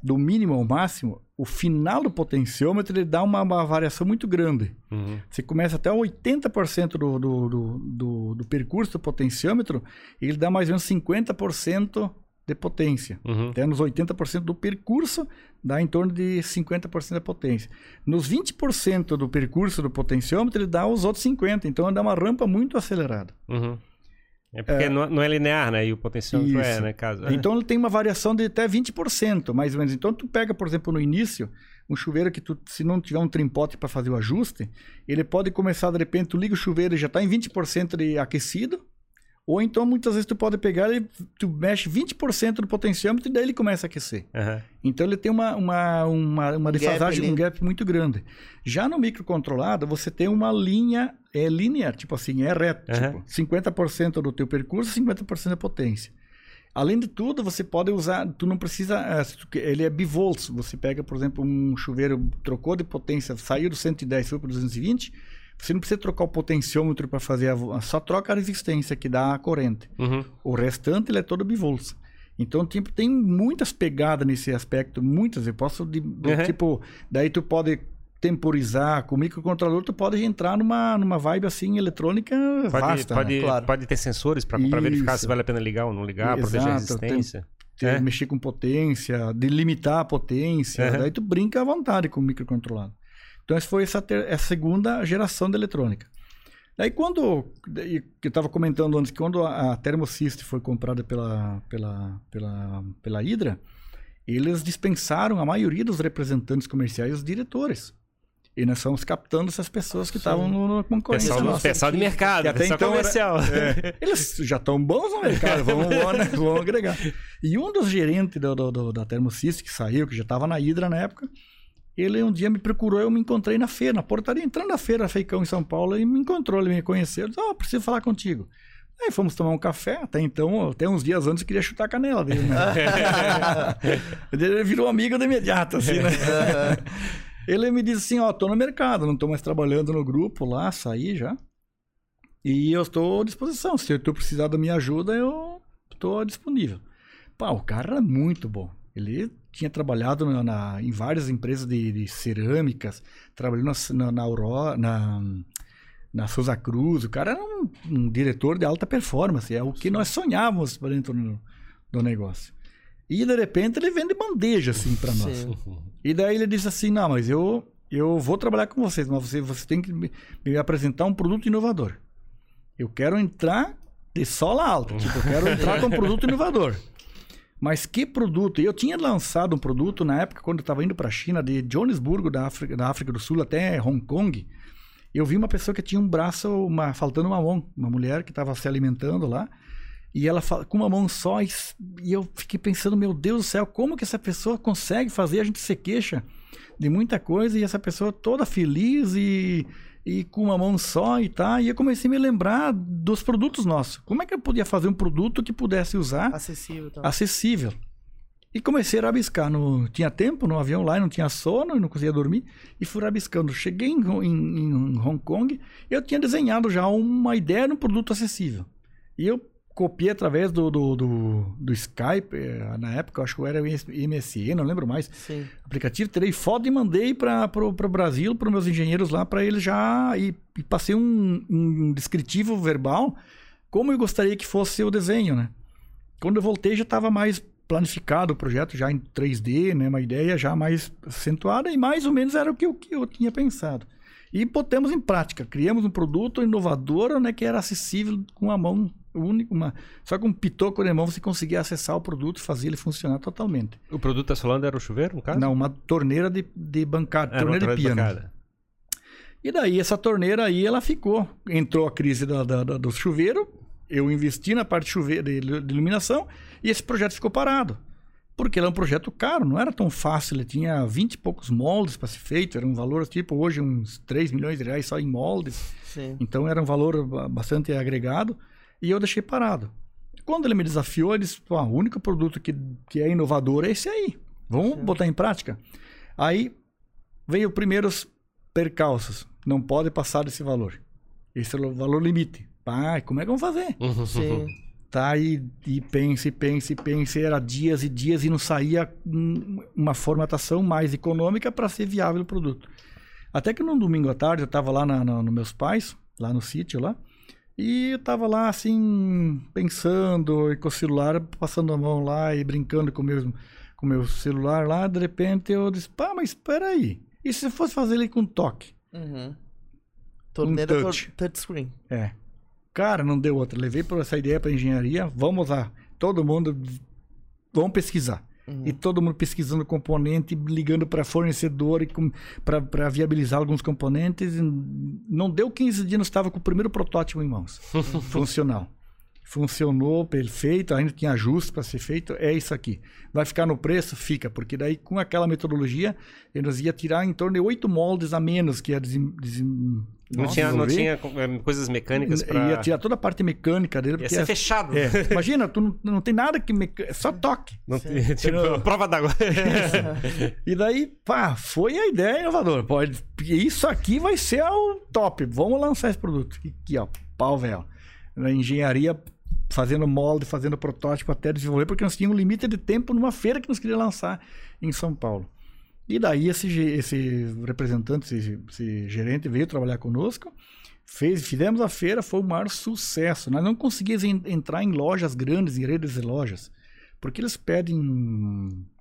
do mínimo ao máximo, o final do potenciômetro ele dá uma, uma variação muito grande. Uhum. Você começa até 80% do, do, do, do, do percurso do potenciômetro, ele dá mais ou menos 50% de potência. Uhum. Até nos 80% do percurso, dá em torno de 50% da potência. Nos 20% do percurso do potenciômetro, ele dá os outros 50%. Então, ele dá uma rampa muito acelerada. Uhum. É porque É. Não, não é linear, né? E o potenciômetro é, Isso. né? Caso... Então ele tem uma variação de até 20%, mais ou menos. Então tu pega, por exemplo, no início, um chuveiro que tu, se não tiver um trimpote para fazer o ajuste, ele pode começar, de repente, tu liga o chuveiro e já está em 20% de aquecido, ou então muitas vezes tu pode pegar e tu mexe 20% do potenciômetro e daí ele começa a aquecer. Aham. Então ele tem uma, uma, uma, uma gap defasagem, ali. um gap muito grande. Já no microcontrolado, você tem uma linha, é linear, tipo assim, é reto. Aham. Tipo, 50% do teu percurso, 50% da potência. Além de tudo, você pode usar, tu não precisa, que- ele é bivolts. Você pega, por exemplo, um chuveiro, trocou de potência, saiu do 110 foi para 220, você não precisa trocar o potenciômetro para fazer a, só troca a resistência que dá a corrente. Uhum. O restante ele é todo bivolts. Então, tipo, tem muitas pegadas nesse aspecto, muitas. Eu posso, de- Uhum. tipo, daí tu pode temporizar com o microcontrolador, tu pode entrar numa, numa vibe assim eletrônica Pode, vasta. né? pode, Claro. pode ter sensores para verificar se vale a pena ligar ou não ligar, proteger a Exato, tem- resistência. Ter- É. Mexer com potência, delimitar a potência, Uhum. daí tu brinca à vontade com o microcontrolador. Então, essa foi essa, ter- essa segunda geração da eletrônica. Daí, quando. daí, eu estava comentando antes, que quando a, a Thermosys foi comprada pela, pela, pela, pela Hydra, eles dispensaram a maioria dos representantes comerciais e os diretores. E nós fomos captando essas pessoas que estavam no, no concorrência. Pessoal, nossa. pessoal de mercado, Que até então era- comercial. Eles já estão bons no mercado, vamos, vamos, né, vamos agregar. E um dos gerentes do, do, do- da Thermosys que saiu, que já estava na Hydra na época, ele um dia me procurou, eu me encontrei na feira, na portaria, entrando na feira Feicão em São Paulo, ele me encontrou, ele me conheceu, disse, ó, preciso falar contigo. Aí fomos tomar um café, até então, até uns dias antes eu queria chutar a canela dele, né? ele virou amigo de imediato, assim, né? Ele me disse assim, ó, tô no mercado, não tô mais trabalhando no grupo lá, saí já. E eu estou à disposição. Se tu precisar da minha ajuda, eu estou disponível. Pá, o cara é muito bom. Ele tinha trabalhado na, na- em várias empresas de, de cerâmicas, trabalhou na, na, na Aurora, na, na Souza Cruz. O cara era um, um diretor de alta performance. É o que nós sonhávamos para dentro do, do negócio. E de repente ele vende bandeja assim para nós. Sim. E daí ele disse assim: Não, mas eu, eu vou trabalhar com vocês, mas você, você tem que me, me apresentar um produto inovador. Eu quero entrar de sola alta. Tipo, eu quero entrar com um produto inovador. Mas que produto? Eu tinha lançado um produto na época, quando eu estava indo para a China, de Johannesburgo, da África, da África do Sul, até Hong Kong. Eu vi uma pessoa que tinha um braço, uma, faltando uma mão. Uma mulher que estava se alimentando lá. E ela com uma mão só. E, e eu fiquei pensando, meu Deus do céu, como que essa pessoa consegue fazer? A gente se queixa de muita coisa e essa pessoa toda feliz e, e com uma mão só e tá. E eu comecei a me lembrar dos produtos nossos. Como é que eu podia fazer um produto que pudesse usar Acessível. Tá. acessível. E comecei a rabiscar. No, tinha tempo no avião lá, não tinha sono, não conseguia dormir. E fui rabiscando. Cheguei em, em- em Hong Kong, eu tinha desenhado já uma ideia de um produto acessível. E eu copiei através do, do, do, do Skype, eh, na época, acho que era o MSN, não lembro mais. Sim. Aplicativo, tirei foto e mandei para o Brasil, para os meus engenheiros lá, para eles já. E, e passei um, um descritivo verbal, como eu gostaria que fosse o desenho, né? Quando eu voltei já estava mais planificado o projeto, já em 3D, né? Uma ideia já mais acentuada e mais ou menos era o que eu, que eu tinha pensado. E botamos em prática, criamos um produto inovador, né? Que era acessível com a mão única, uma, só com um pitoco na mão você conseguia acessar o produto e fazer ele funcionar totalmente. O produto tá falando era o chuveiro, no caso? Não, uma torneira de, de bancada, Era uma torneira de piano. bancada. E daí essa torneira aí, ela ficou. Entrou a crise da, da- da- do chuveiro, eu investi na parte chuveiro, de, de iluminação e esse projeto ficou parado. Porque ele é um projeto caro, não era tão fácil, ele tinha 20 e poucos moldes para ser feito, era um valor tipo hoje uns 3 milhões de reais só em moldes. Sim. Então era um valor ba- bastante agregado e eu deixei parado. Quando ele me desafiou, ele disse: "Pô, o único produto que, que é inovador é esse aí. Vamos Sim. botar em prática. Aí veio primeiros percalços. Não pode passar desse valor. Esse é o valor limite. Pai, como é que vamos fazer? Sim. Tá aí e pense, pense, pense. Era dias e dias e não saía uma formatação mais econômica para ser viável o produto. Até que num domingo à tarde eu estava lá na, na, nos meus pais, lá no sítio lá, e eu tava lá assim, pensando, e com o celular, passando a mão lá e brincando com o meu, com meu celular lá. De repente eu disse: pá, mas espera aí. E se fosse fazer ele com toque? Uhum. Torneira Um touch. touchscreen. É. Cara, não deu outra. Levei essa ideia para engenharia. Vamos lá, todo mundo, vamos pesquisar. E todo mundo pesquisando componente, ligando para fornecedor e para viabilizar alguns componentes. Não deu 15 dias, nós estava com o primeiro protótipo em mãos, funcional. Funcionou perfeito, ainda tinha ajustes para ser feito. É isso aqui. Vai ficar no preço? Fica, porque daí com aquela metodologia, eles ia tirar em torno de oito moldes a menos que ia desem, desem, não tinha, não tinha é, coisas mecânicas para. Ia tirar toda a parte mecânica dele. Ia ser é, fechado. É, imagina, tu não, não tem nada que. Meca... É só toque. Não tem, tipo, prova d'água. e daí, pá, foi a ideia inovadora. Pode, isso aqui vai ser o top. Vamos lançar esse produto. Aqui, ó, pau, velho. Na engenharia fazendo molde, fazendo protótipo até desenvolver, porque nós tínhamos um limite de tempo numa feira que nós queríamos lançar em São Paulo. E daí esse, esse representante, esse, esse gerente veio trabalhar conosco, fez, fizemos a feira, foi o maior sucesso. Nós não conseguimos entrar em lojas grandes, em redes de lojas, porque eles pedem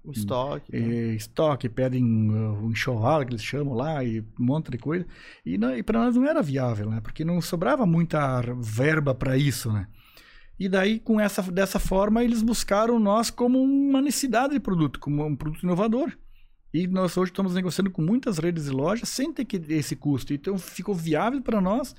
o estoque, é, estoque, pedem uh, o enxoval que eles chamam lá e um monte de coisa. E, e para nós não era viável, né? Porque não sobrava muita verba para isso, né? E daí, com essa, dessa forma, eles buscaram nós como uma necessidade de produto, como um produto inovador. E nós hoje estamos negociando com muitas redes de lojas sem ter que, esse custo. Então, ficou viável para nós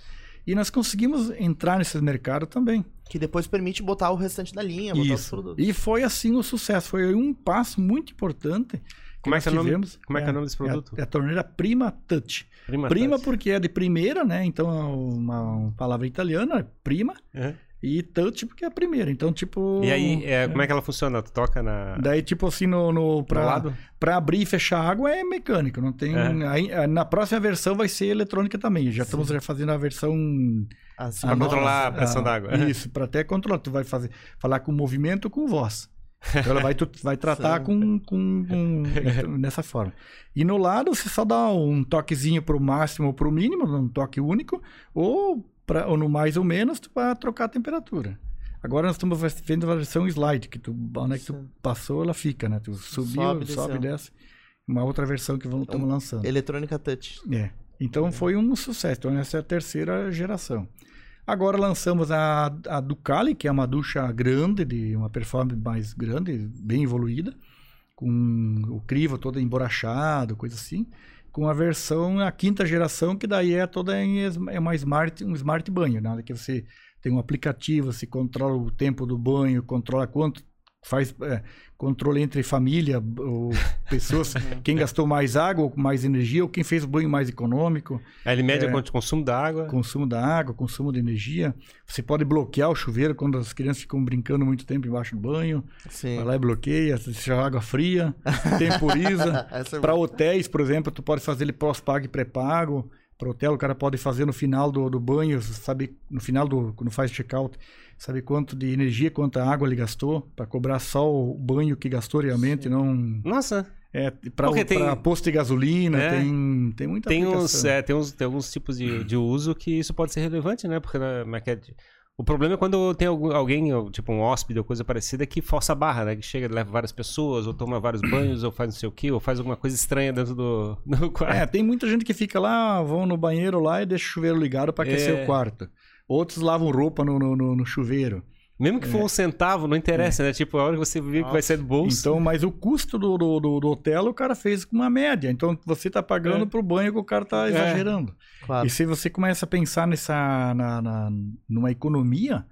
e nós conseguimos entrar nesse mercado também. Que depois permite botar o restante da linha, botar Isso. os produtos. E foi assim o sucesso. Foi um passo muito importante. Como é que, é tivemos. Como é, que é o nome desse produto? É a, é a torneira Prima Touch. Prima, prima Touch. porque é de primeira, né? Então, é uma, uma palavra italiana, é prima. Uhum. E touch porque é a primeira. Então, tipo. E aí, é, é. como é que ela funciona? Tu toca na. Daí, tipo assim, no. no pra, no lado? pra abrir e fechar a água é mecânico. Não tem. É. Aí, na próxima versão vai ser eletrônica também. Já Sim. estamos já fazendo a versão. Assim, pra controlar a pressão d'água. Isso, para até controlar. Tu vai fazer, falar com movimento com voz. Então ela vai, tu, vai tratar com, com, com, nessa forma. E no lado você só dá um toquezinho pro máximo ou pro mínimo, um toque único, ou pra, ou no mais ou menos, para trocar a temperatura. Agora nós estamos vendo a versão slide, que tu, onde é que tu passou, ela fica, né? Tu subiu, sobe, sobe e desce. Uma outra versão que estamos então, lançando. Eletrônica Touch. É. Então é. foi um sucesso. Então essa é a terceira geração. Agora lançamos a, a Ducali, que é uma ducha grande, de uma performance mais grande, bem evoluída, com o crivo todo emborrachado, coisa assim com a versão, a quinta geração, que daí é toda em, é uma smart, um smart banho, nada que você tem um aplicativo, você controla o tempo do banho, controla quanto faz é, controle entre família, ou pessoas, quem gastou mais água ou mais energia, ou quem fez o banho mais econômico. Aí ele mede é, o consumo da água. Consumo da água, consumo de energia. Você pode bloquear o chuveiro quando as crianças ficam brincando muito tempo embaixo do banho. Sim. Vai lá e bloqueia, deixa água fria, temporiza. é Para hotéis, por exemplo, tu pode fazer ele pós-pago e pré-pago. Para hotel, o cara pode fazer no final do, do banho, sabe, no final do, quando faz check-out, sabe quanto de energia, quanta água ele gastou, para cobrar só o banho que gastou realmente, Sim. não... Nossa! É, para tem... posto de gasolina, é, tem, tem muita tem uns, é, tem, uns, tem alguns tipos de, de uso que isso pode ser relevante, né? Porque né, é o problema é quando tem alguém, tipo um hóspede ou coisa parecida, que força a barra, né? Que chega, leva várias pessoas, ou toma vários banhos, ou faz não sei o quê, ou faz alguma coisa estranha dentro do, do quarto. É, tem muita gente que fica lá, vão no banheiro lá e deixa o chuveiro ligado para aquecer é... o quarto. Outros lavam roupa no, no, no chuveiro. Mesmo que for é. um centavo, não interessa, é. né? Tipo, a hora que você vê que vai ser do bolso. Então, mas o custo do, do, do, do hotel o cara fez com uma média. Então, você tá pagando é. pro banho que o cara tá é. exagerando. Claro. E se você começa a pensar nessa, na, na, numa economia,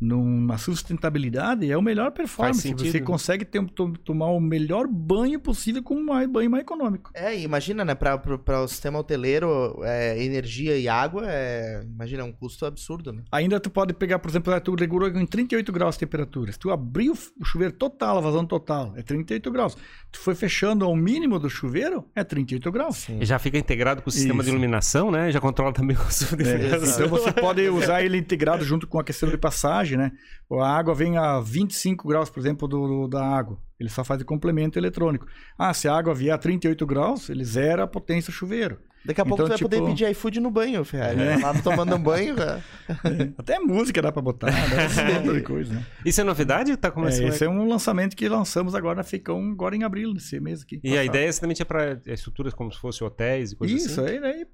numa sustentabilidade, é o melhor performance. Você consegue ter, tomar o melhor banho possível com um banho mais econômico. É, imagina, né? Para o sistema hoteleiro, é, energia e água, é, imagina, é um custo absurdo, né? Ainda tu pode pegar, por exemplo, tu regula em 38 graus de temperatura. Se tu abrir o chuveiro total, a vazão total, é 38 graus. Tu foi fechando ao mínimo do chuveiro, é 38 graus. Sim. Já fica integrado com o sistema Isso. de iluminação, né? Já controla também o consumo de é, Então você pode usar ele integrado junto com o aquecedor de passagem né? A água vem a 25 graus, por exemplo, do, do, da água. Ele só faz o complemento eletrônico. Ah, se a água vier a 38 graus, ele zera a potência do chuveiro. Daqui a pouco então, tu vai tipo... poder pedir iFood no banho, Ferrari. É. Lá tomando um banho, cara. É. Até música dá pra botar, dá de coisa, né? Isso é novidade? Tá começando? É, esse é um lançamento que lançamos agora na Ficão, agora em abril desse mês aqui. E passado. a ideia é exatamente é para estruturas como se fossem hotéis e coisas Isso, assim? Isso, aí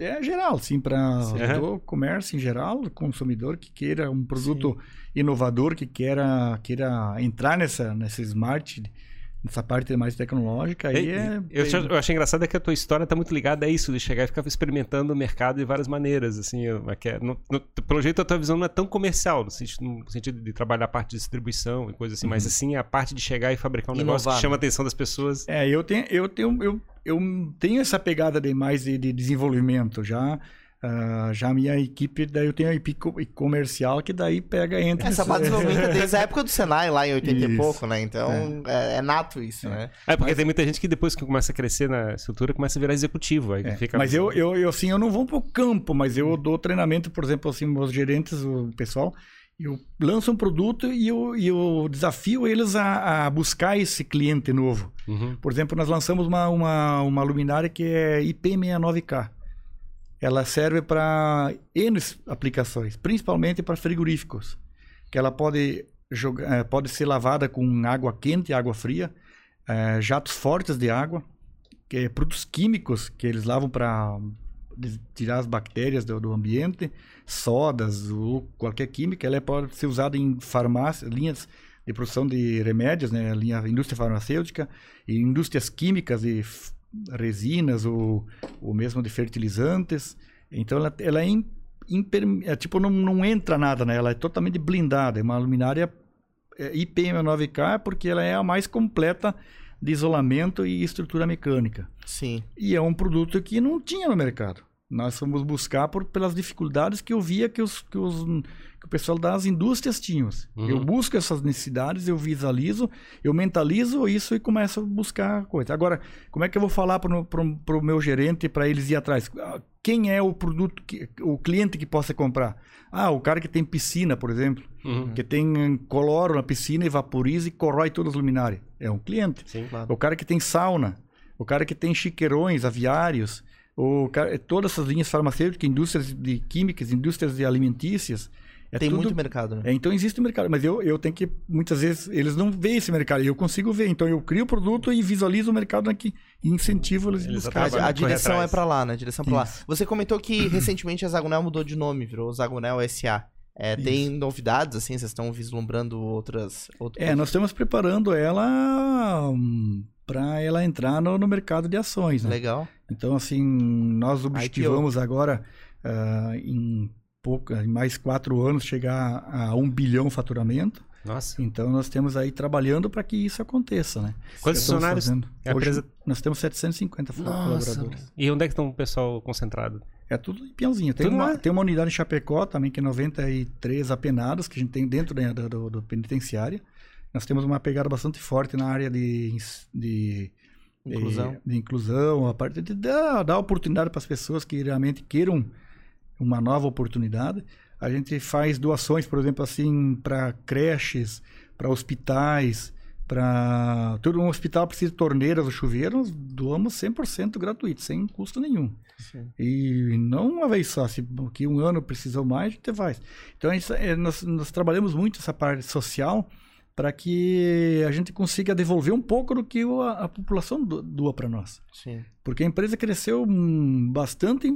é geral, sim, para Sim. o comércio em geral, consumidor que queira um produto inovador, que queira, queira entrar nessa, nessa smart, nessa parte mais tecnológica, aí E- é... eu, bem- achei- eu achei engraçado é que a tua história tá muito ligada a isso, de chegar e ficar experimentando o mercado de várias maneiras, assim, eu- é é- no- no- pelo jeito a tua visão não é tão comercial, no sentido, no sentido de trabalhar a parte de distribuição e coisa assim, mas assim, a parte de chegar e fabricar um negócio Inovar, que chama a né? atenção das pessoas. É, eu tenho, eu tenho, eu, eu tenho essa pegada de mais de, de desenvolvimento já. Ah, já a minha equipe, daí eu tenho a equipe co- comercial que daí pega entre. Essa parte de desenvolvimento é desde a época do Senai, lá em 80 e Isso. pouco, né? Então, é, é nato isso, né? É, porque tem muita gente que depois que começa a crescer na estrutura, começa a virar executivo, aí É, fica... Mas eu, eu, eu, assim, eu não vou pro campo, mas eu dou treinamento, por exemplo, assim, meus gerentes, o pessoal, eu lanço um produto e eu, e eu desafio eles a, a buscar esse cliente novo. Uhum. Por exemplo, nós lançamos uma, uma, uma luminária que é IP69K. Ela serve para N aplicações, principalmente para frigoríficos. Que ela pode, jogar, eh, pode ser lavada com água quente água fria, eh, jatos fortes de água, que é produtos químicos que eles lavam para tirar as bactérias do, do ambiente, sodas ou qualquer química. Ela pode ser usada em farmácias, linhas de produção de remédios, né, linha indústria farmacêutica e indústrias químicas e resinas ou, ou mesmo de fertilizantes. Então ela, ela é, im- imperme- é, tipo não, não entra nada, né? Ela é totalmente blindada, é uma luminária é, IP9K porque ela é a mais completa de isolamento e estrutura mecânica. Sim. E é um produto que não tinha no mercado. Nós fomos buscar por, pelas dificuldades que eu via que, os, que, os, o pessoal das indústrias tinham. Uhum. Eu busco essas necessidades, eu visualizo, eu mentalizo isso e começo a buscar coisa. Agora, como é que eu vou falar para o meu gerente para eles ir atrás? Ah, Quem é o produto, que, o cliente que possa comprar? Ah, o cara que tem piscina, por exemplo, Uhum. que tem hum, coloro na piscina e vaporiza e corrói todas as luminárias. É um cliente. Sim. Claro. O cara que tem sauna, o cara que tem chiqueirões, aviários, o cara, todas essas linhas farmacêuticas, indústrias de químicas, indústrias de alimentícias. É Tem tudo- muito mercado, né? é, então existe o mercado, mas eu, eu tenho que, muitas vezes, eles não veem esse mercado, e eu consigo ver. Então eu crio o produto e visualizo o mercado aqui e incentivo eles a Eles buscar. A, direção é pra lá, né? A direção é pra lá. Você comentou que recentemente a Zagonel mudou de nome, virou Zagonel SA. É, tem novidades, assim? Vocês estão vislumbrando outras... outras... É, nós estamos preparando ela para ela entrar no, no mercado de ações, né? Legal. Então, assim, nós objetivamos agora, ah, em, pouco, em mais quatro anos, chegar a um bilhão faturamento. Nossa. Então, nós temos aí trabalhando para que isso aconteça, né? Quantos funcionários? Hoje, empresa- nós temos 750 fo- Nossa, colaboradores. E onde é que estão o pessoal concentrado? É tudo em Piãozinho. Tem, Tudo uma, lá? tem uma unidade em Chapecó também, que é 93 apenados, que a gente tem dentro da, do, do, do penitenciário. Nós temos uma pegada bastante forte na área de, de Inclusão. de, de inclusão, a parte de dar, dar oportunidade para as pessoas que realmente queiram uma nova oportunidade. A gente faz doações, por exemplo, assim, para creches, para hospitais, para todo um hospital precisa de torneiras ou chuveiros, nós doamos 100% gratuito, sem custo nenhum. Sim. E não uma vez só, se que um ano precisou mais, a gente faz. Então, isso é, nós, nós trabalhamos muito essa parte social para que a gente consiga devolver um pouco do que a, a população do- doa para nós. Sim. Porque a empresa cresceu hum, bastante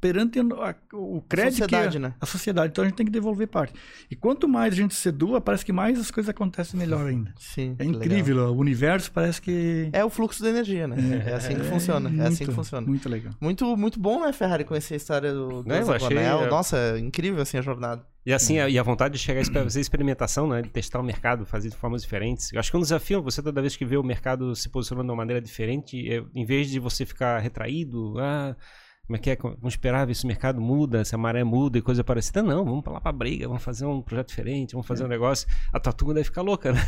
perante a- o crédito sociedade, que né? a sociedade. Então a gente tem que devolver parte. E quanto mais a gente se doa, parece que mais as coisas acontecem melhor ainda. Sim. É incrível, o universo parece que legal. É o fluxo da energia, né? É, assim que funciona. É assim que muito, funciona. Muito legal. Muito, muito bom, né, Ferrari, conhecer a história do, É, eu achei, Zagonel. é. Nossa, incrível, assim, a jornada. E assim, a, e a vontade de chegar a fazer experimentação, né? De testar o mercado, fazer de formas diferentes. Eu acho que é um desafio você toda vez que vê o mercado se posicionando de uma maneira diferente, é, em vez de você ficar retraído, ah, como é que é? Vamos esperar ver se o mercado muda, se a maré muda e coisa parecida. Não, vamos lá pra briga, vamos fazer um projeto diferente, vamos fazer um negócio. A tua turma deve ficar louca, né?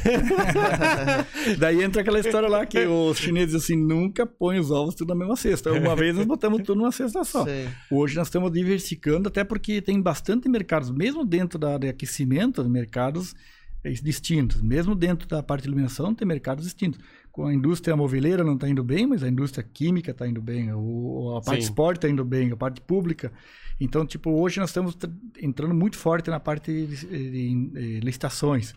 Daí entra aquela história lá que os chineses assim nunca põem os ovos tudo na mesma cesta. Uma vez nós botamos tudo numa cesta só. Sim. Hoje nós estamos diversificando, até porque tem bastante mercados, mesmo dentro da área de aquecimento, mercados distintos. Mesmo dentro da parte de iluminação, tem mercados distintos. Com a indústria moveleira não está indo bem, mas a indústria química está indo bem, o, a parte de Sim. esporte está indo bem, a parte pública. Então, tipo, hoje nós estamos tra- entrando muito forte na parte de, de- de licitações.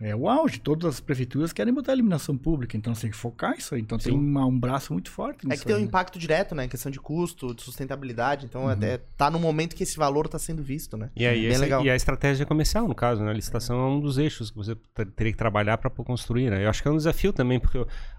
É o auge. Todas as prefeituras querem botar a iluminação pública, então você tem que focar isso aí. Então tem Sim. uma- um braço muito forte É nisso que tem um aí, né? impacto direto, né? Questão de custo, de sustentabilidade. Então, Uhum. até tá no momento que esse valor tá sendo visto, né? E aí, Bem esse- legal. e a estratégia comercial, no caso, né? A licitação é um dos eixos que você ter- teria que trabalhar para construir, né? Eu acho que é um desafio também, porque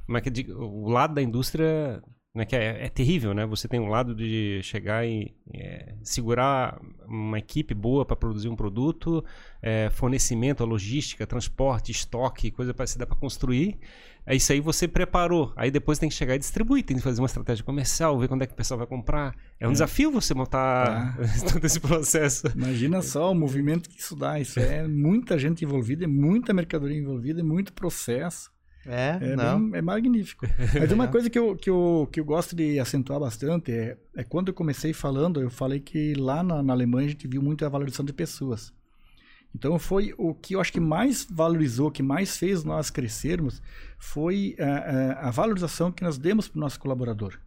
é que digo, o lado da indústria como é, que é, é terrível, né? Você tem um lado de chegar e é, segurar uma equipe boa para produzir um produto, é, fornecimento, logística, transporte, estoque, coisa para se dar para construir. É isso aí você preparou. Aí depois tem que chegar e distribuir, tem que fazer uma estratégia comercial, ver quando é que o pessoal vai comprar. É um desafio você montar todo esse processo. Imagina só o movimento que isso dá. Isso é muita gente envolvida, é muita mercadoria envolvida, é muito processo. É, É, não. bem- é magnífico. Mas uma coisa que eu, que, eu, que eu gosto de acentuar bastante é, é quando eu comecei falando, eu falei que lá na, na Alemanha a gente viu muito a valorização de pessoas. Então foi o que eu acho que mais valorizou, que mais fez nós crescermos, foi a, a, a valorização que nós demos para o nosso colaborador.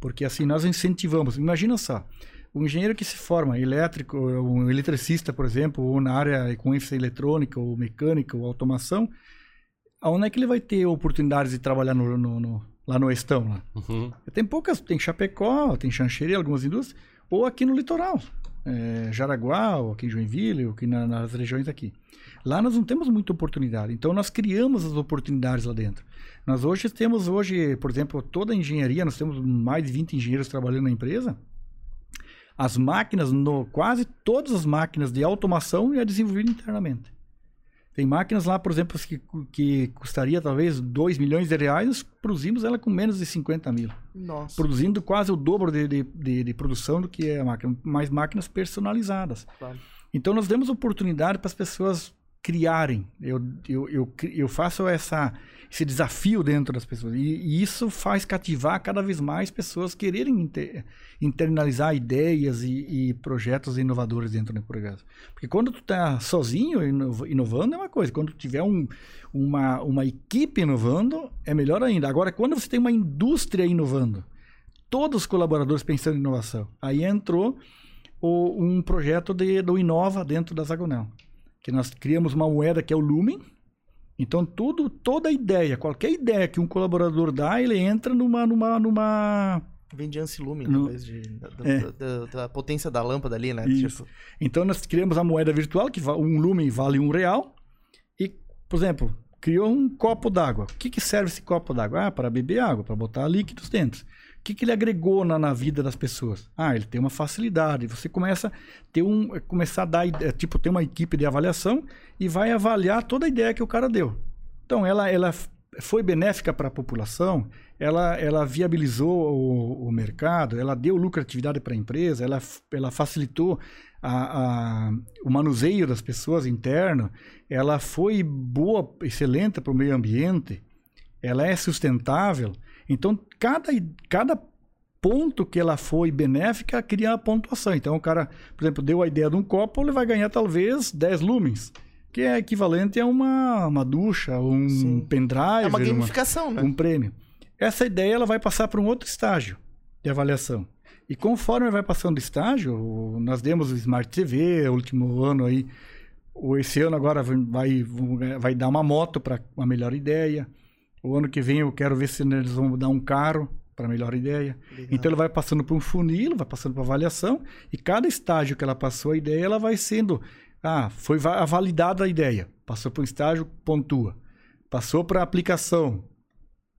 Porque assim, nós incentivamos. Imagina só, o engenheiro que se forma, elétrico, um eletricista, por exemplo, ou na área com ênfase eletrônica, ou mecânica, ou automação, aonde é que ele vai ter oportunidades de trabalhar no, no- no- lá no Estão? Lá? Uhum. Tem poucas, tem Chapecó, tem Xanxerê, algumas indústrias, ou aqui no litoral, é, Jaraguá, ou aqui em Joinville, ou aqui na- nas regiões aqui. Lá nós não temos muita oportunidade, então nós criamos as oportunidades lá dentro. Nós hoje temos, hoje, por exemplo, toda a engenharia, nós temos mais de 20 engenheiros trabalhando na empresa, as máquinas, no, quase todas as máquinas de automação é desenvolvida internamente. Tem máquinas lá, por exemplo, que, que custaria talvez 2 milhões de reais, nós produzimos ela com menos de 50 mil. Nossa. Produzindo quase o dobro de, de, de, de produção do que é a máquina, mais máquinas personalizadas. Claro. Então nós demos oportunidade para as pessoas criarem. Eu, eu, eu, eu faço essa, esse desafio dentro das pessoas. E, e isso faz cativar cada vez mais pessoas quererem inte- internalizar ideias e, e projetos inovadores dentro da progresso. Porque quando tu está sozinho inov- inovando é uma coisa. Quando tu tiver um, uma, uma equipe inovando, é melhor ainda. Agora, quando você tem uma indústria inovando, todos os colaboradores pensando em inovação, aí entrou o- um projeto de, do Inova dentro da Zagonel. Que nós criamos uma moeda que é o Lumen. Então, tudo, toda ideia, qualquer ideia que um colaborador dá, ele entra numa. numa, numa... Vem de Ancilume, No- talvez, de, da, É. da- da- da potência da lâmpada ali, né? Isso. Tipo, Então, nós criamos a moeda virtual, que um Lumen vale um real. E, por exemplo, criou um copo d'água. O que, que serve esse copo d'água? Ah, para beber água, para botar líquidos dentro. Que, que ele agregou na, na vida das pessoas? Ah, ele tem uma facilidade. Você começa a ter um, começar a dar, ide- tipo, ter uma equipe de avaliação e vai avaliar toda a ideia que o cara deu. Então, ela, ela foi benéfica para a população, ela, ela viabilizou o, o mercado, ela deu lucratividade para a empresa, ela, ela facilitou a- a- o manuseio das pessoas interno, ela foi boa, excelente para o meio ambiente, ela é sustentável. Então, cada, cada ponto que ela foi benéfica cria a pontuação. Então, o cara, por exemplo, deu a ideia de um copo, ele vai ganhar talvez 10 lumens, que é equivalente a uma, uma ducha, um Sim. pendrive, é uma uma- gamificação, né? um prêmio. Essa ideia ela vai passar para um outro estágio de avaliação. E conforme vai passando o estágio, nós demos o Smart TV, o último ano aí, o- esse ano agora vai, vai dar uma moto para uma melhor ideia. O ano que vem eu quero ver se eles vão dar um carro para melhor ideia. Legal. Então ele vai passando por um funil, vai passando por avaliação, e cada estágio que ela passou a ideia, ela vai sendo. Ah, foi va- validada a ideia. Passou por um estágio, pontua. Passou para a aplicação,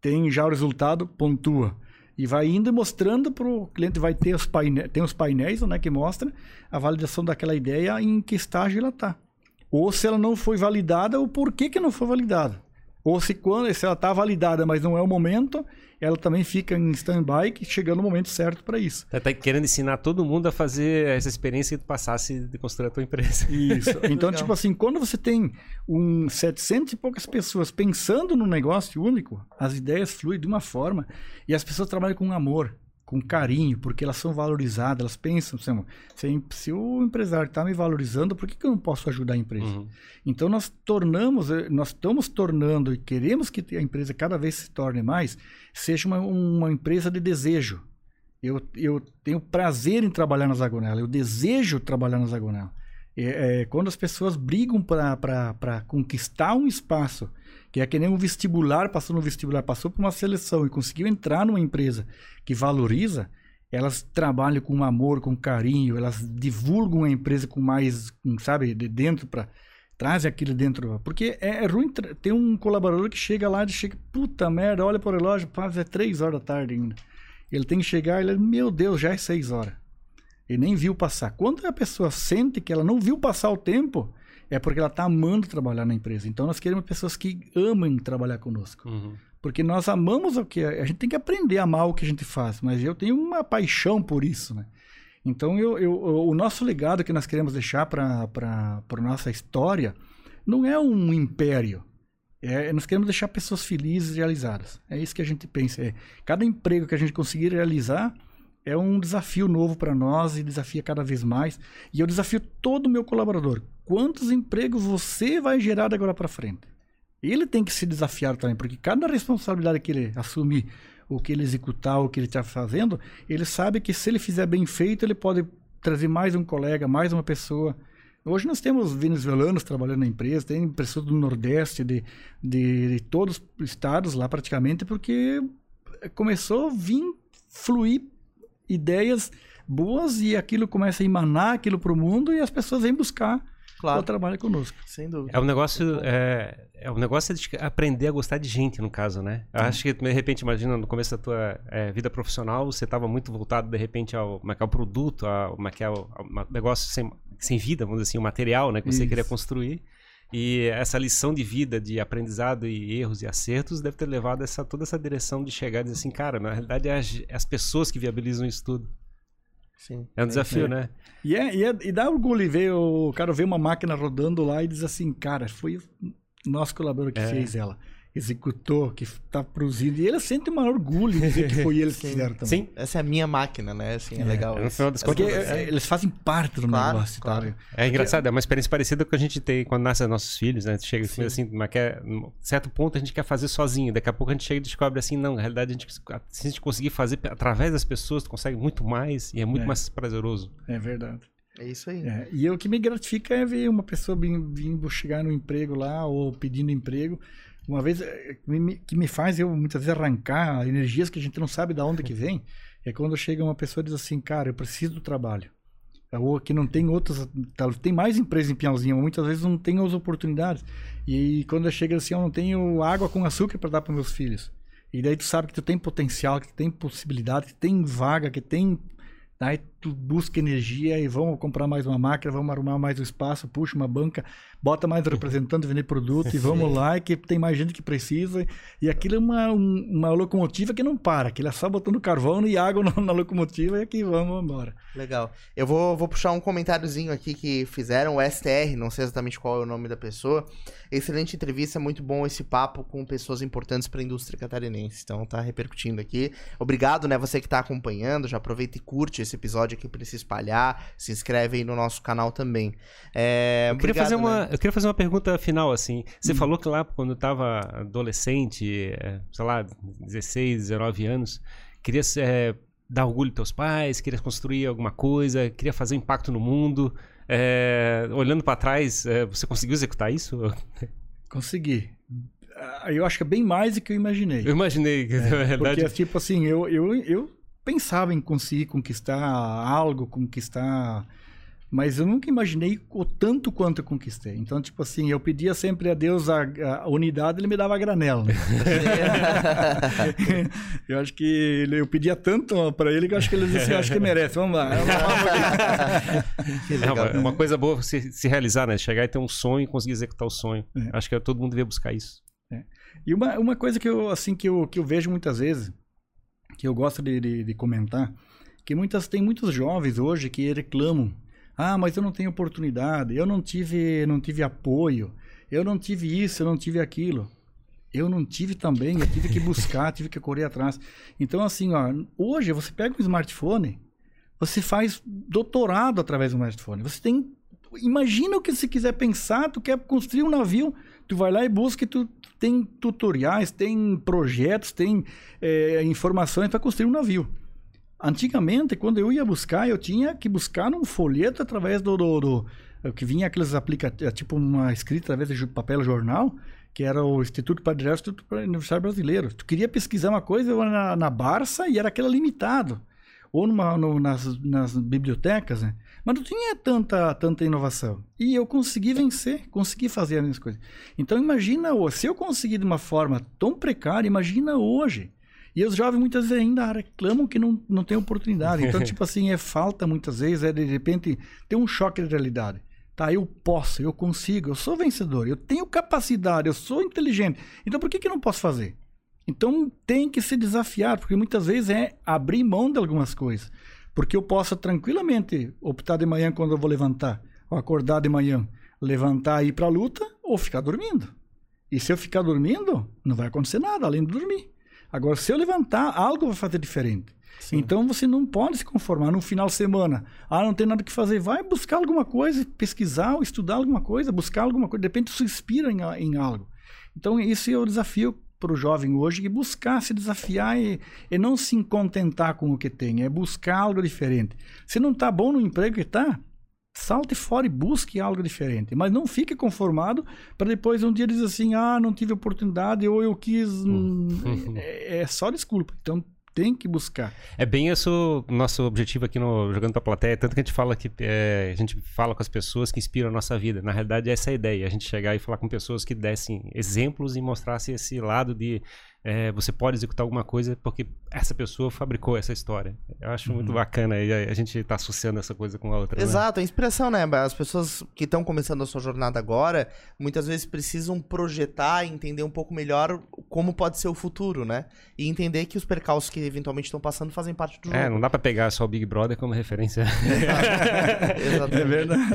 tem já o resultado, pontua. E vai indo e mostrando para o cliente, vai ter os painéis, tem os painéis né, que mostra a validação daquela ideia em que estágio ela está. Ou se ela não foi validada, o porquê que não foi validada. Ou se, quando, se ela está validada, mas não é o momento, ela também fica em stand-by, chegando o momento certo para isso. Tá, tá querendo ensinar todo mundo a fazer essa experiência que tu passasse de construir a tua empresa. Isso. Então, tipo assim, quando você tem um 700 e poucas pessoas pensando no negócio único, as ideias fluem de uma forma e as pessoas trabalham com amor, com carinho, porque elas são valorizadas, elas pensam, se, se o empresário está me valorizando, por que, que eu não posso ajudar a empresa? Uhum. Então nós tornamos, eh, nós estamos tornando e queremos que a empresa cada vez se torne mais, seja uma, uma empresa de desejo. Eu, eu tenho prazer em trabalhar na Zagonela, eu desejo trabalhar na Zagonela. É, é, quando as pessoas brigam para conquistar um espaço, que é que nem um vestibular, passou no vestibular, passou por uma seleção e conseguiu entrar numa empresa que valoriza, elas trabalham com amor, com carinho, elas divulgam a empresa com mais, sabe, de dentro para trazem aquilo dentro. Porque é, é ruim ter um colaborador que chega lá e chega, puta merda, olha para o relógio, faz é três horas da tarde ainda. Ele tem que chegar, ele, meu Deus, já é seis horas. Ele nem viu passar. Quando a pessoa sente que ela não viu passar o tempo, é porque ela está amando trabalhar na empresa. Então nós queremos pessoas que amem trabalhar conosco. Uhum. Porque nós amamos o que a gente tem que aprender a amar o que a gente faz, mas eu tenho uma paixão por isso, né? Então eu, eu o nosso legado que nós queremos deixar para para nossa história não é um império. É, nós queremos deixar pessoas felizes e realizadas. É isso que a gente pensa. É, cada emprego que a gente conseguir realizar, é um desafio novo para nós e desafia cada vez mais. E eu desafio todo o meu colaborador. Quantos empregos você vai gerar agora para frente? Ele tem que se desafiar também, porque cada responsabilidade que ele assumir, o que ele executar, o que ele está fazendo, ele sabe que se ele fizer bem feito, ele pode trazer mais um colega, mais uma pessoa. Hoje nós temos venezuelanos trabalhando na empresa, tem pessoas do Nordeste, de, de, de todos os estados lá praticamente, porque começou a vir fluir ideias boas e aquilo começa a emanar aquilo para o mundo e as pessoas vêm buscar claro. o trabalho conosco. Sem dúvida. É um negócio, é, é um negócio de aprender a gostar de gente, no caso, né? Eu acho que, de repente, imagina, no começo da tua é, vida profissional, você estava muito voltado, de repente, ao, é ao produto, ao, é ao, ao negócio sem, sem vida, vamos dizer assim, o material né, que você Isso. queria construir. E essa lição de vida, de aprendizado e erros e acertos deve ter levado essa, toda essa direção de chegar e dizer assim, cara, na realidade é as, é as pessoas que viabilizam isso tudo. Sim. É um desafio, é. né? E, é, e, é, e dá orgulho ver o cara ver uma máquina rodando lá e diz assim, cara, foi o nosso colaborador que é. fez ela executou, que está produzindo. E ele sente um orgulho de dizer que foi eles que fizeram também. Sim, essa é a minha máquina, né? Assim, é, é legal. No final das contas, é, é, eles fazem parte do claro, negócio. Tá? Claro. Tá? É engraçado, é uma experiência parecida com a gente tem quando nascem nossos filhos, né? Chega assim, assim, mas quer, certo ponto a gente quer fazer sozinho. Daqui a pouco a gente chega e descobre assim, não, na realidade a gente, se a gente conseguir fazer através das pessoas, tu consegue muito mais e é muito é. mais prazeroso. É verdade. É isso aí. É, e o que me gratifica é ver uma pessoa vindo chegar no emprego lá ou pedindo emprego uma vez eh, que me faz eu muitas vezes arrancar energias que a gente não sabe de onde que vem, é quando chega uma pessoa e diz assim, cara, eu preciso do trabalho. Ou que não tem outras, tem mais empresas em Piauzinho, mas muitas vezes não tem as oportunidades. E quando chega assim, eu não tenho água com açúcar para dar para meus filhos. E daí tu sabe que tu tem potencial, que tu tem possibilidade, que tem vaga, que tem Aí tu busca energia e vamos comprar mais uma máquina, vamos arrumar mais um espaço, puxa uma banca, bota mais um representante vender produto e vamos lá, que tem mais gente que precisa. E aquilo é uma, uma locomotiva que não para, aquilo é só botando carvão e água na, na locomotiva e aqui vamos embora. Legal. Eu vou, vou puxar um comentáriozinho aqui que fizeram, o STR, não sei exatamente qual é o nome da pessoa. Excelente entrevista, muito bom esse papo com pessoas importantes para a indústria catarinense. Então tá repercutindo aqui. Obrigado, né, você que tá acompanhando, já aproveita e curte esse episódio aqui para se espalhar, se inscreve aí no nosso canal também. É, eu, queria obrigado, fazer uma, né? eu queria fazer uma pergunta final, assim. Você hum. falou que lá, quando estava adolescente, é, sei lá, 16, 19 anos, queria é, dar orgulho aos teus pais, queria construir alguma coisa, queria fazer um impacto no mundo. É, olhando para trás, é, você conseguiu executar isso? Consegui. Eu acho que é bem mais do que eu imaginei. Eu imaginei, é, na verdade. Porque, tipo assim, eu, eu, eu pensava em conseguir conquistar algo, conquistar mas eu nunca imaginei o tanto quanto eu conquistei. Então, tipo assim, eu pedia sempre a Deus a, a unidade, ele me dava a granela. Né? eu acho que eu pedia tanto para ele que eu acho que ele disse assim, acho que merece, vamos lá. Vamos lá é uma, uma, coisa boa se, se realizar, né? Chegar e ter um sonho e conseguir executar o sonho. É. Acho que todo mundo deve buscar isso. É. E uma, uma coisa que eu, assim, que eu, que eu vejo muitas vezes, que eu gosto de, de, de comentar, que muitas, tem muitos jovens hoje que reclamam ah, mas eu não tenho oportunidade, eu não tive, não tive apoio, eu não tive isso, eu não tive aquilo. Eu não tive também, eu tive que buscar, tive que correr atrás. Então, assim, ó, hoje você pega um smartphone, você faz doutorado através do smartphone. Você tem. Imagina o que você quiser pensar, tu quer construir um navio, tu vai lá e busca e tu tem tutoriais, tem projetos, tem é, informações para construir um navio. Antigamente, quando eu ia buscar, eu tinha que buscar num folheto através do, do, do que vinha aqueles aplicativos, tipo uma escrita através de papel jornal, que era o Instituto Padre Instituto Universitário Brasileiro. Tu queria pesquisar uma coisa na, na Barça e era aquela limitado. Ou numa, no, nas, nas bibliotecas, né? Mas não tinha tanta, tanta inovação. E eu consegui vencer, consegui fazer as minhas coisas. Então imagina, se eu conseguir de uma forma tão precária, imagina hoje. E os jovens muitas vezes ainda reclamam que não, não tem oportunidade. Então, tipo assim, é falta muitas vezes, é de repente ter um choque de realidade. Tá, eu posso, eu consigo, eu sou vencedor, eu tenho capacidade, eu sou inteligente. Então por que, que não posso fazer? Então tem que se desafiar, porque muitas vezes é abrir mão de algumas coisas. Porque eu posso tranquilamente optar de manhã quando eu vou levantar, ou acordar de manhã, levantar e ir para a luta, ou ficar dormindo. E se eu ficar dormindo, não vai acontecer nada além de dormir. Agora, se eu levantar, algo vai fazer diferente. Sim. Então você não pode se conformar no final de semana. Ah, não tem nada que fazer. Vai buscar alguma coisa, pesquisar estudar alguma coisa, buscar alguma coisa. De repente isso inspira em, em algo. Então, esse é o desafio para o jovem hoje, que buscar se desafiar e, e, não se contentar com o que tem, é buscar algo diferente. Se não está bom no emprego que está, Salte fora e busque algo diferente. Mas não fique conformado para depois um dia dizer assim: ah, não tive oportunidade ou eu quis. Hum. é, é, só desculpa. Então tem que buscar. É bem esse o nosso objetivo aqui no Jogando para a Plateia. Tanto que a gente fala que é, a gente fala com as pessoas que inspiram a nossa vida. Na realidade, é essa a ideia. A gente chegar e falar com pessoas que dessem exemplos e mostrassem esse lado de é, você pode executar alguma coisa porque essa pessoa fabricou essa história. Eu acho uhum. muito bacana e a, a gente está associando essa coisa com a outra. Né? Exato, né? a inspiração, né? As pessoas que estão começando a sua jornada agora, muitas vezes precisam projetar e entender um pouco melhor como pode ser o futuro, né? E entender que os percalços que eventualmente estão passando fazem parte do é, jogo. É, não dá para pegar só o Big Brother como referência. Exatamente. É verdade.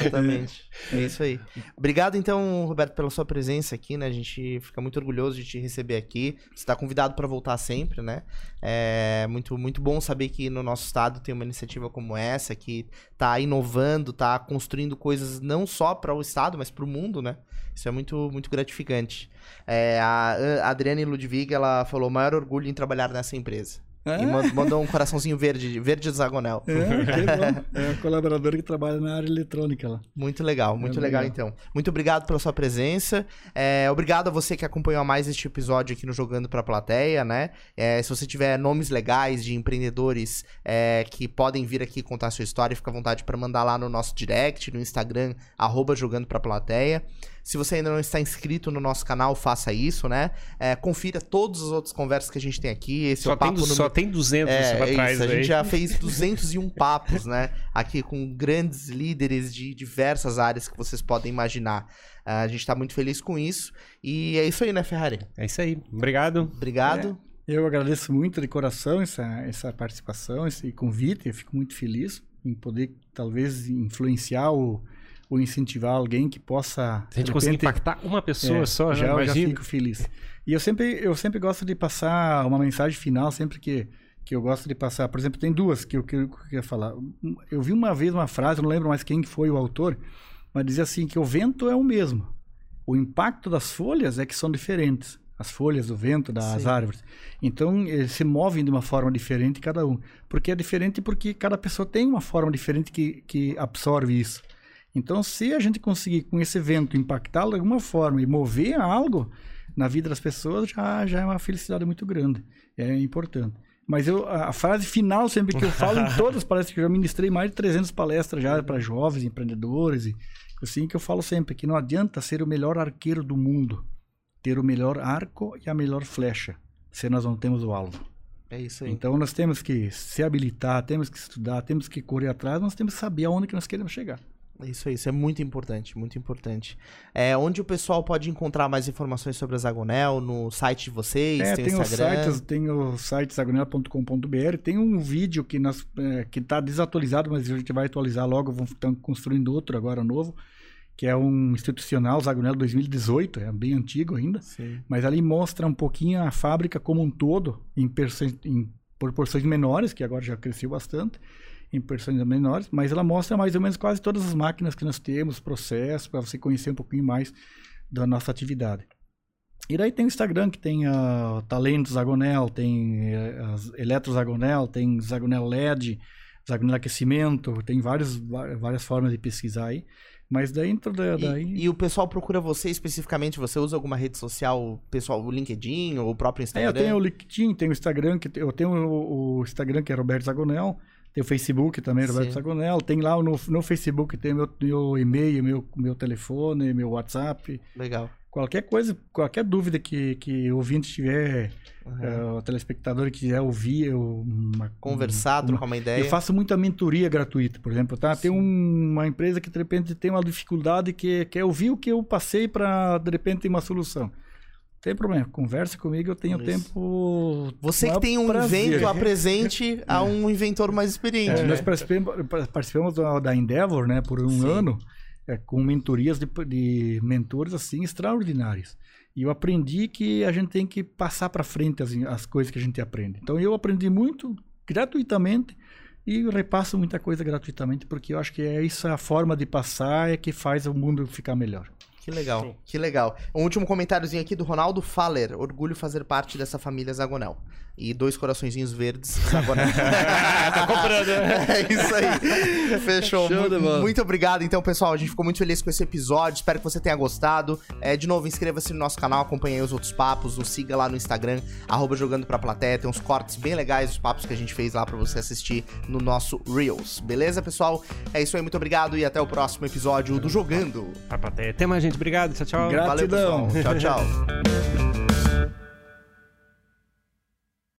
Exatamente. É isso aí. Obrigado, então, Roberto, pela sua presença aqui, né? A gente fica muito orgulhoso de te receber aqui aqui. Você está convidado para voltar sempre, né? É muito, muito bom saber que no nosso estado tem uma iniciativa como essa, que está inovando, está construindo coisas não só para o estado, mas para o mundo, né? Isso é muito, muito gratificante. É, a Adriane Ludwig, ela falou, maior orgulho em trabalhar nessa empresa. É? E mandou um coraçãozinho verde, verde hexagonal. É. É um colaborador que trabalha na área eletrônica lá. Muito legal, muito é legal, legal, então. Muito obrigado pela sua presença. É, obrigado a você que acompanhou mais este episódio aqui no Jogando pra Plateia, né? É, se você tiver nomes legais de empreendedores é, que podem vir aqui contar a sua história, fica à vontade para mandar lá no nosso direct, no Instagram, arroba Jogando pra Plateia. Se você ainda não está inscrito no nosso canal, faça isso, né? É, confira todas as outras conversas que a gente tem aqui. Esse só, é o papo tem, no... só tem 200 é, pra trás isso, A gente já fez 201 papos, né? Aqui com grandes líderes de diversas áreas que vocês podem imaginar. Uh, a gente está muito feliz com isso. E é isso aí, né, Ferrari? É isso aí. Obrigado. Obrigado. É, eu agradeço muito de coração essa, essa participação, esse convite. Eu fico muito feliz em poder, talvez, influenciar o ou incentivar alguém que possa. Se a gente conseguir impactar uma pessoa é, só, já, já, já fico feliz. E eu sempre, eu sempre gosto de passar uma mensagem final, sempre que, que eu gosto de passar. Por exemplo, tem duas que eu, que eu queria falar. Eu vi uma vez uma frase, não lembro mais quem foi o autor, mas dizia assim: que o vento é o mesmo. O impacto das folhas é que são diferentes. As folhas, o vento das Sim. árvores. Então, eles se movem de uma forma diferente cada um. Porque é diferente porque cada pessoa tem uma forma diferente que, que absorve isso. Então, se a gente conseguir com esse evento impactar de alguma forma e mover algo na vida das pessoas, já, já é uma felicidade muito grande. É importante. Mas eu, a frase final, sempre que eu falo em todas as palestras, que eu já ministrei mais de 300 palestras já para jovens, empreendedores, e assim que eu falo sempre, que não adianta ser o melhor arqueiro do mundo, ter o melhor arco e a melhor flecha, se nós não temos o alvo. É isso aí. Então nós temos que se habilitar, temos que estudar, temos que correr atrás, nós temos que saber aonde que nós queremos chegar. Isso aí, isso é muito importante, muito importante. É, onde o pessoal pode encontrar mais informações sobre a Zagonel? No site de vocês? É, tem, tem o Instagram? tem o site zagonel.com.br, tem um vídeo que nós é, que está desatualizado, mas a gente vai atualizar logo, vamos estar construindo outro agora novo, que é um institucional, Zagonel 2018, é bem antigo ainda, Sim. mas ali mostra um pouquinho a fábrica como um todo, em, em proporções menores, que agora já cresceu bastante, em porções menores, mas ela mostra mais ou menos quase todas as máquinas que nós temos, processos, para você conhecer um pouquinho mais da nossa atividade. E daí tem o Instagram, que tem uh, Talentos Zagonel, tem uh, Eletro Zagonel, tem Zagonel LED, Zagonel Aquecimento, tem vários, várias formas de pesquisar aí. Mas dentro da, daí... E, e, o pessoal procura você especificamente? Você usa alguma rede social, pessoal, o LinkedIn ou o próprio Instagram? É, eu tenho o LinkedIn, tenho o Instagram, que eu tenho o, o Instagram que é Roberto Zagonel, tem o Facebook também, Roberto Sim. Zagonel, tem lá no, no Facebook, tem meu, meu e-mail, meu, meu telefone, meu WhatsApp. Legal. Qualquer coisa, qualquer dúvida que, que o ouvinte tiver, uhum. uh, o telespectador quiser ouvir, uma, conversar, uma, trocar uma ideia. Eu faço muita mentoria gratuita, por exemplo. Tá? Tem um, uma empresa que de repente tem uma dificuldade que quer ouvir o que eu passei para de repente ter uma solução. Não tem problema, conversa comigo, eu tenho Isso. tempo. Você que tem um prazer. evento, apresente a um inventor mais experiente. É, né? Nós participamos, participamos da Endeavor né, por um Sim. ano é, com mentorias de, de mentores assim extraordinários. E eu aprendi que a gente tem que passar para frente as, as coisas que a gente aprende. Então eu aprendi muito gratuitamente e repasso muita coisa gratuitamente porque eu acho que é isso a forma de passar é que faz o mundo ficar melhor. Que legal, Sim. que legal. Um último comentáriozinho aqui do Ronaldo Faller. Orgulho fazer parte dessa família Zagonel. E dois coraçõezinhos verdes Zagonel. tá comprando. Né? É isso aí. Fechou. Muito, muito obrigado, então, pessoal. A gente ficou muito feliz com esse episódio. Espero que você tenha gostado. É, de novo, inscreva-se no nosso canal, acompanhe os outros papos, nos siga lá no Instagram, arroba jogando pra plateia. Tem uns cortes bem legais dos papos que a gente fez lá para você assistir no nosso Reels. Beleza, pessoal? É isso aí, muito obrigado e até o próximo episódio do Jogando. Pra plateia. Até mais, gente. Obrigado. Tchau, tchau. Gratidão. Valeu, pessoal. Tchau, tchau.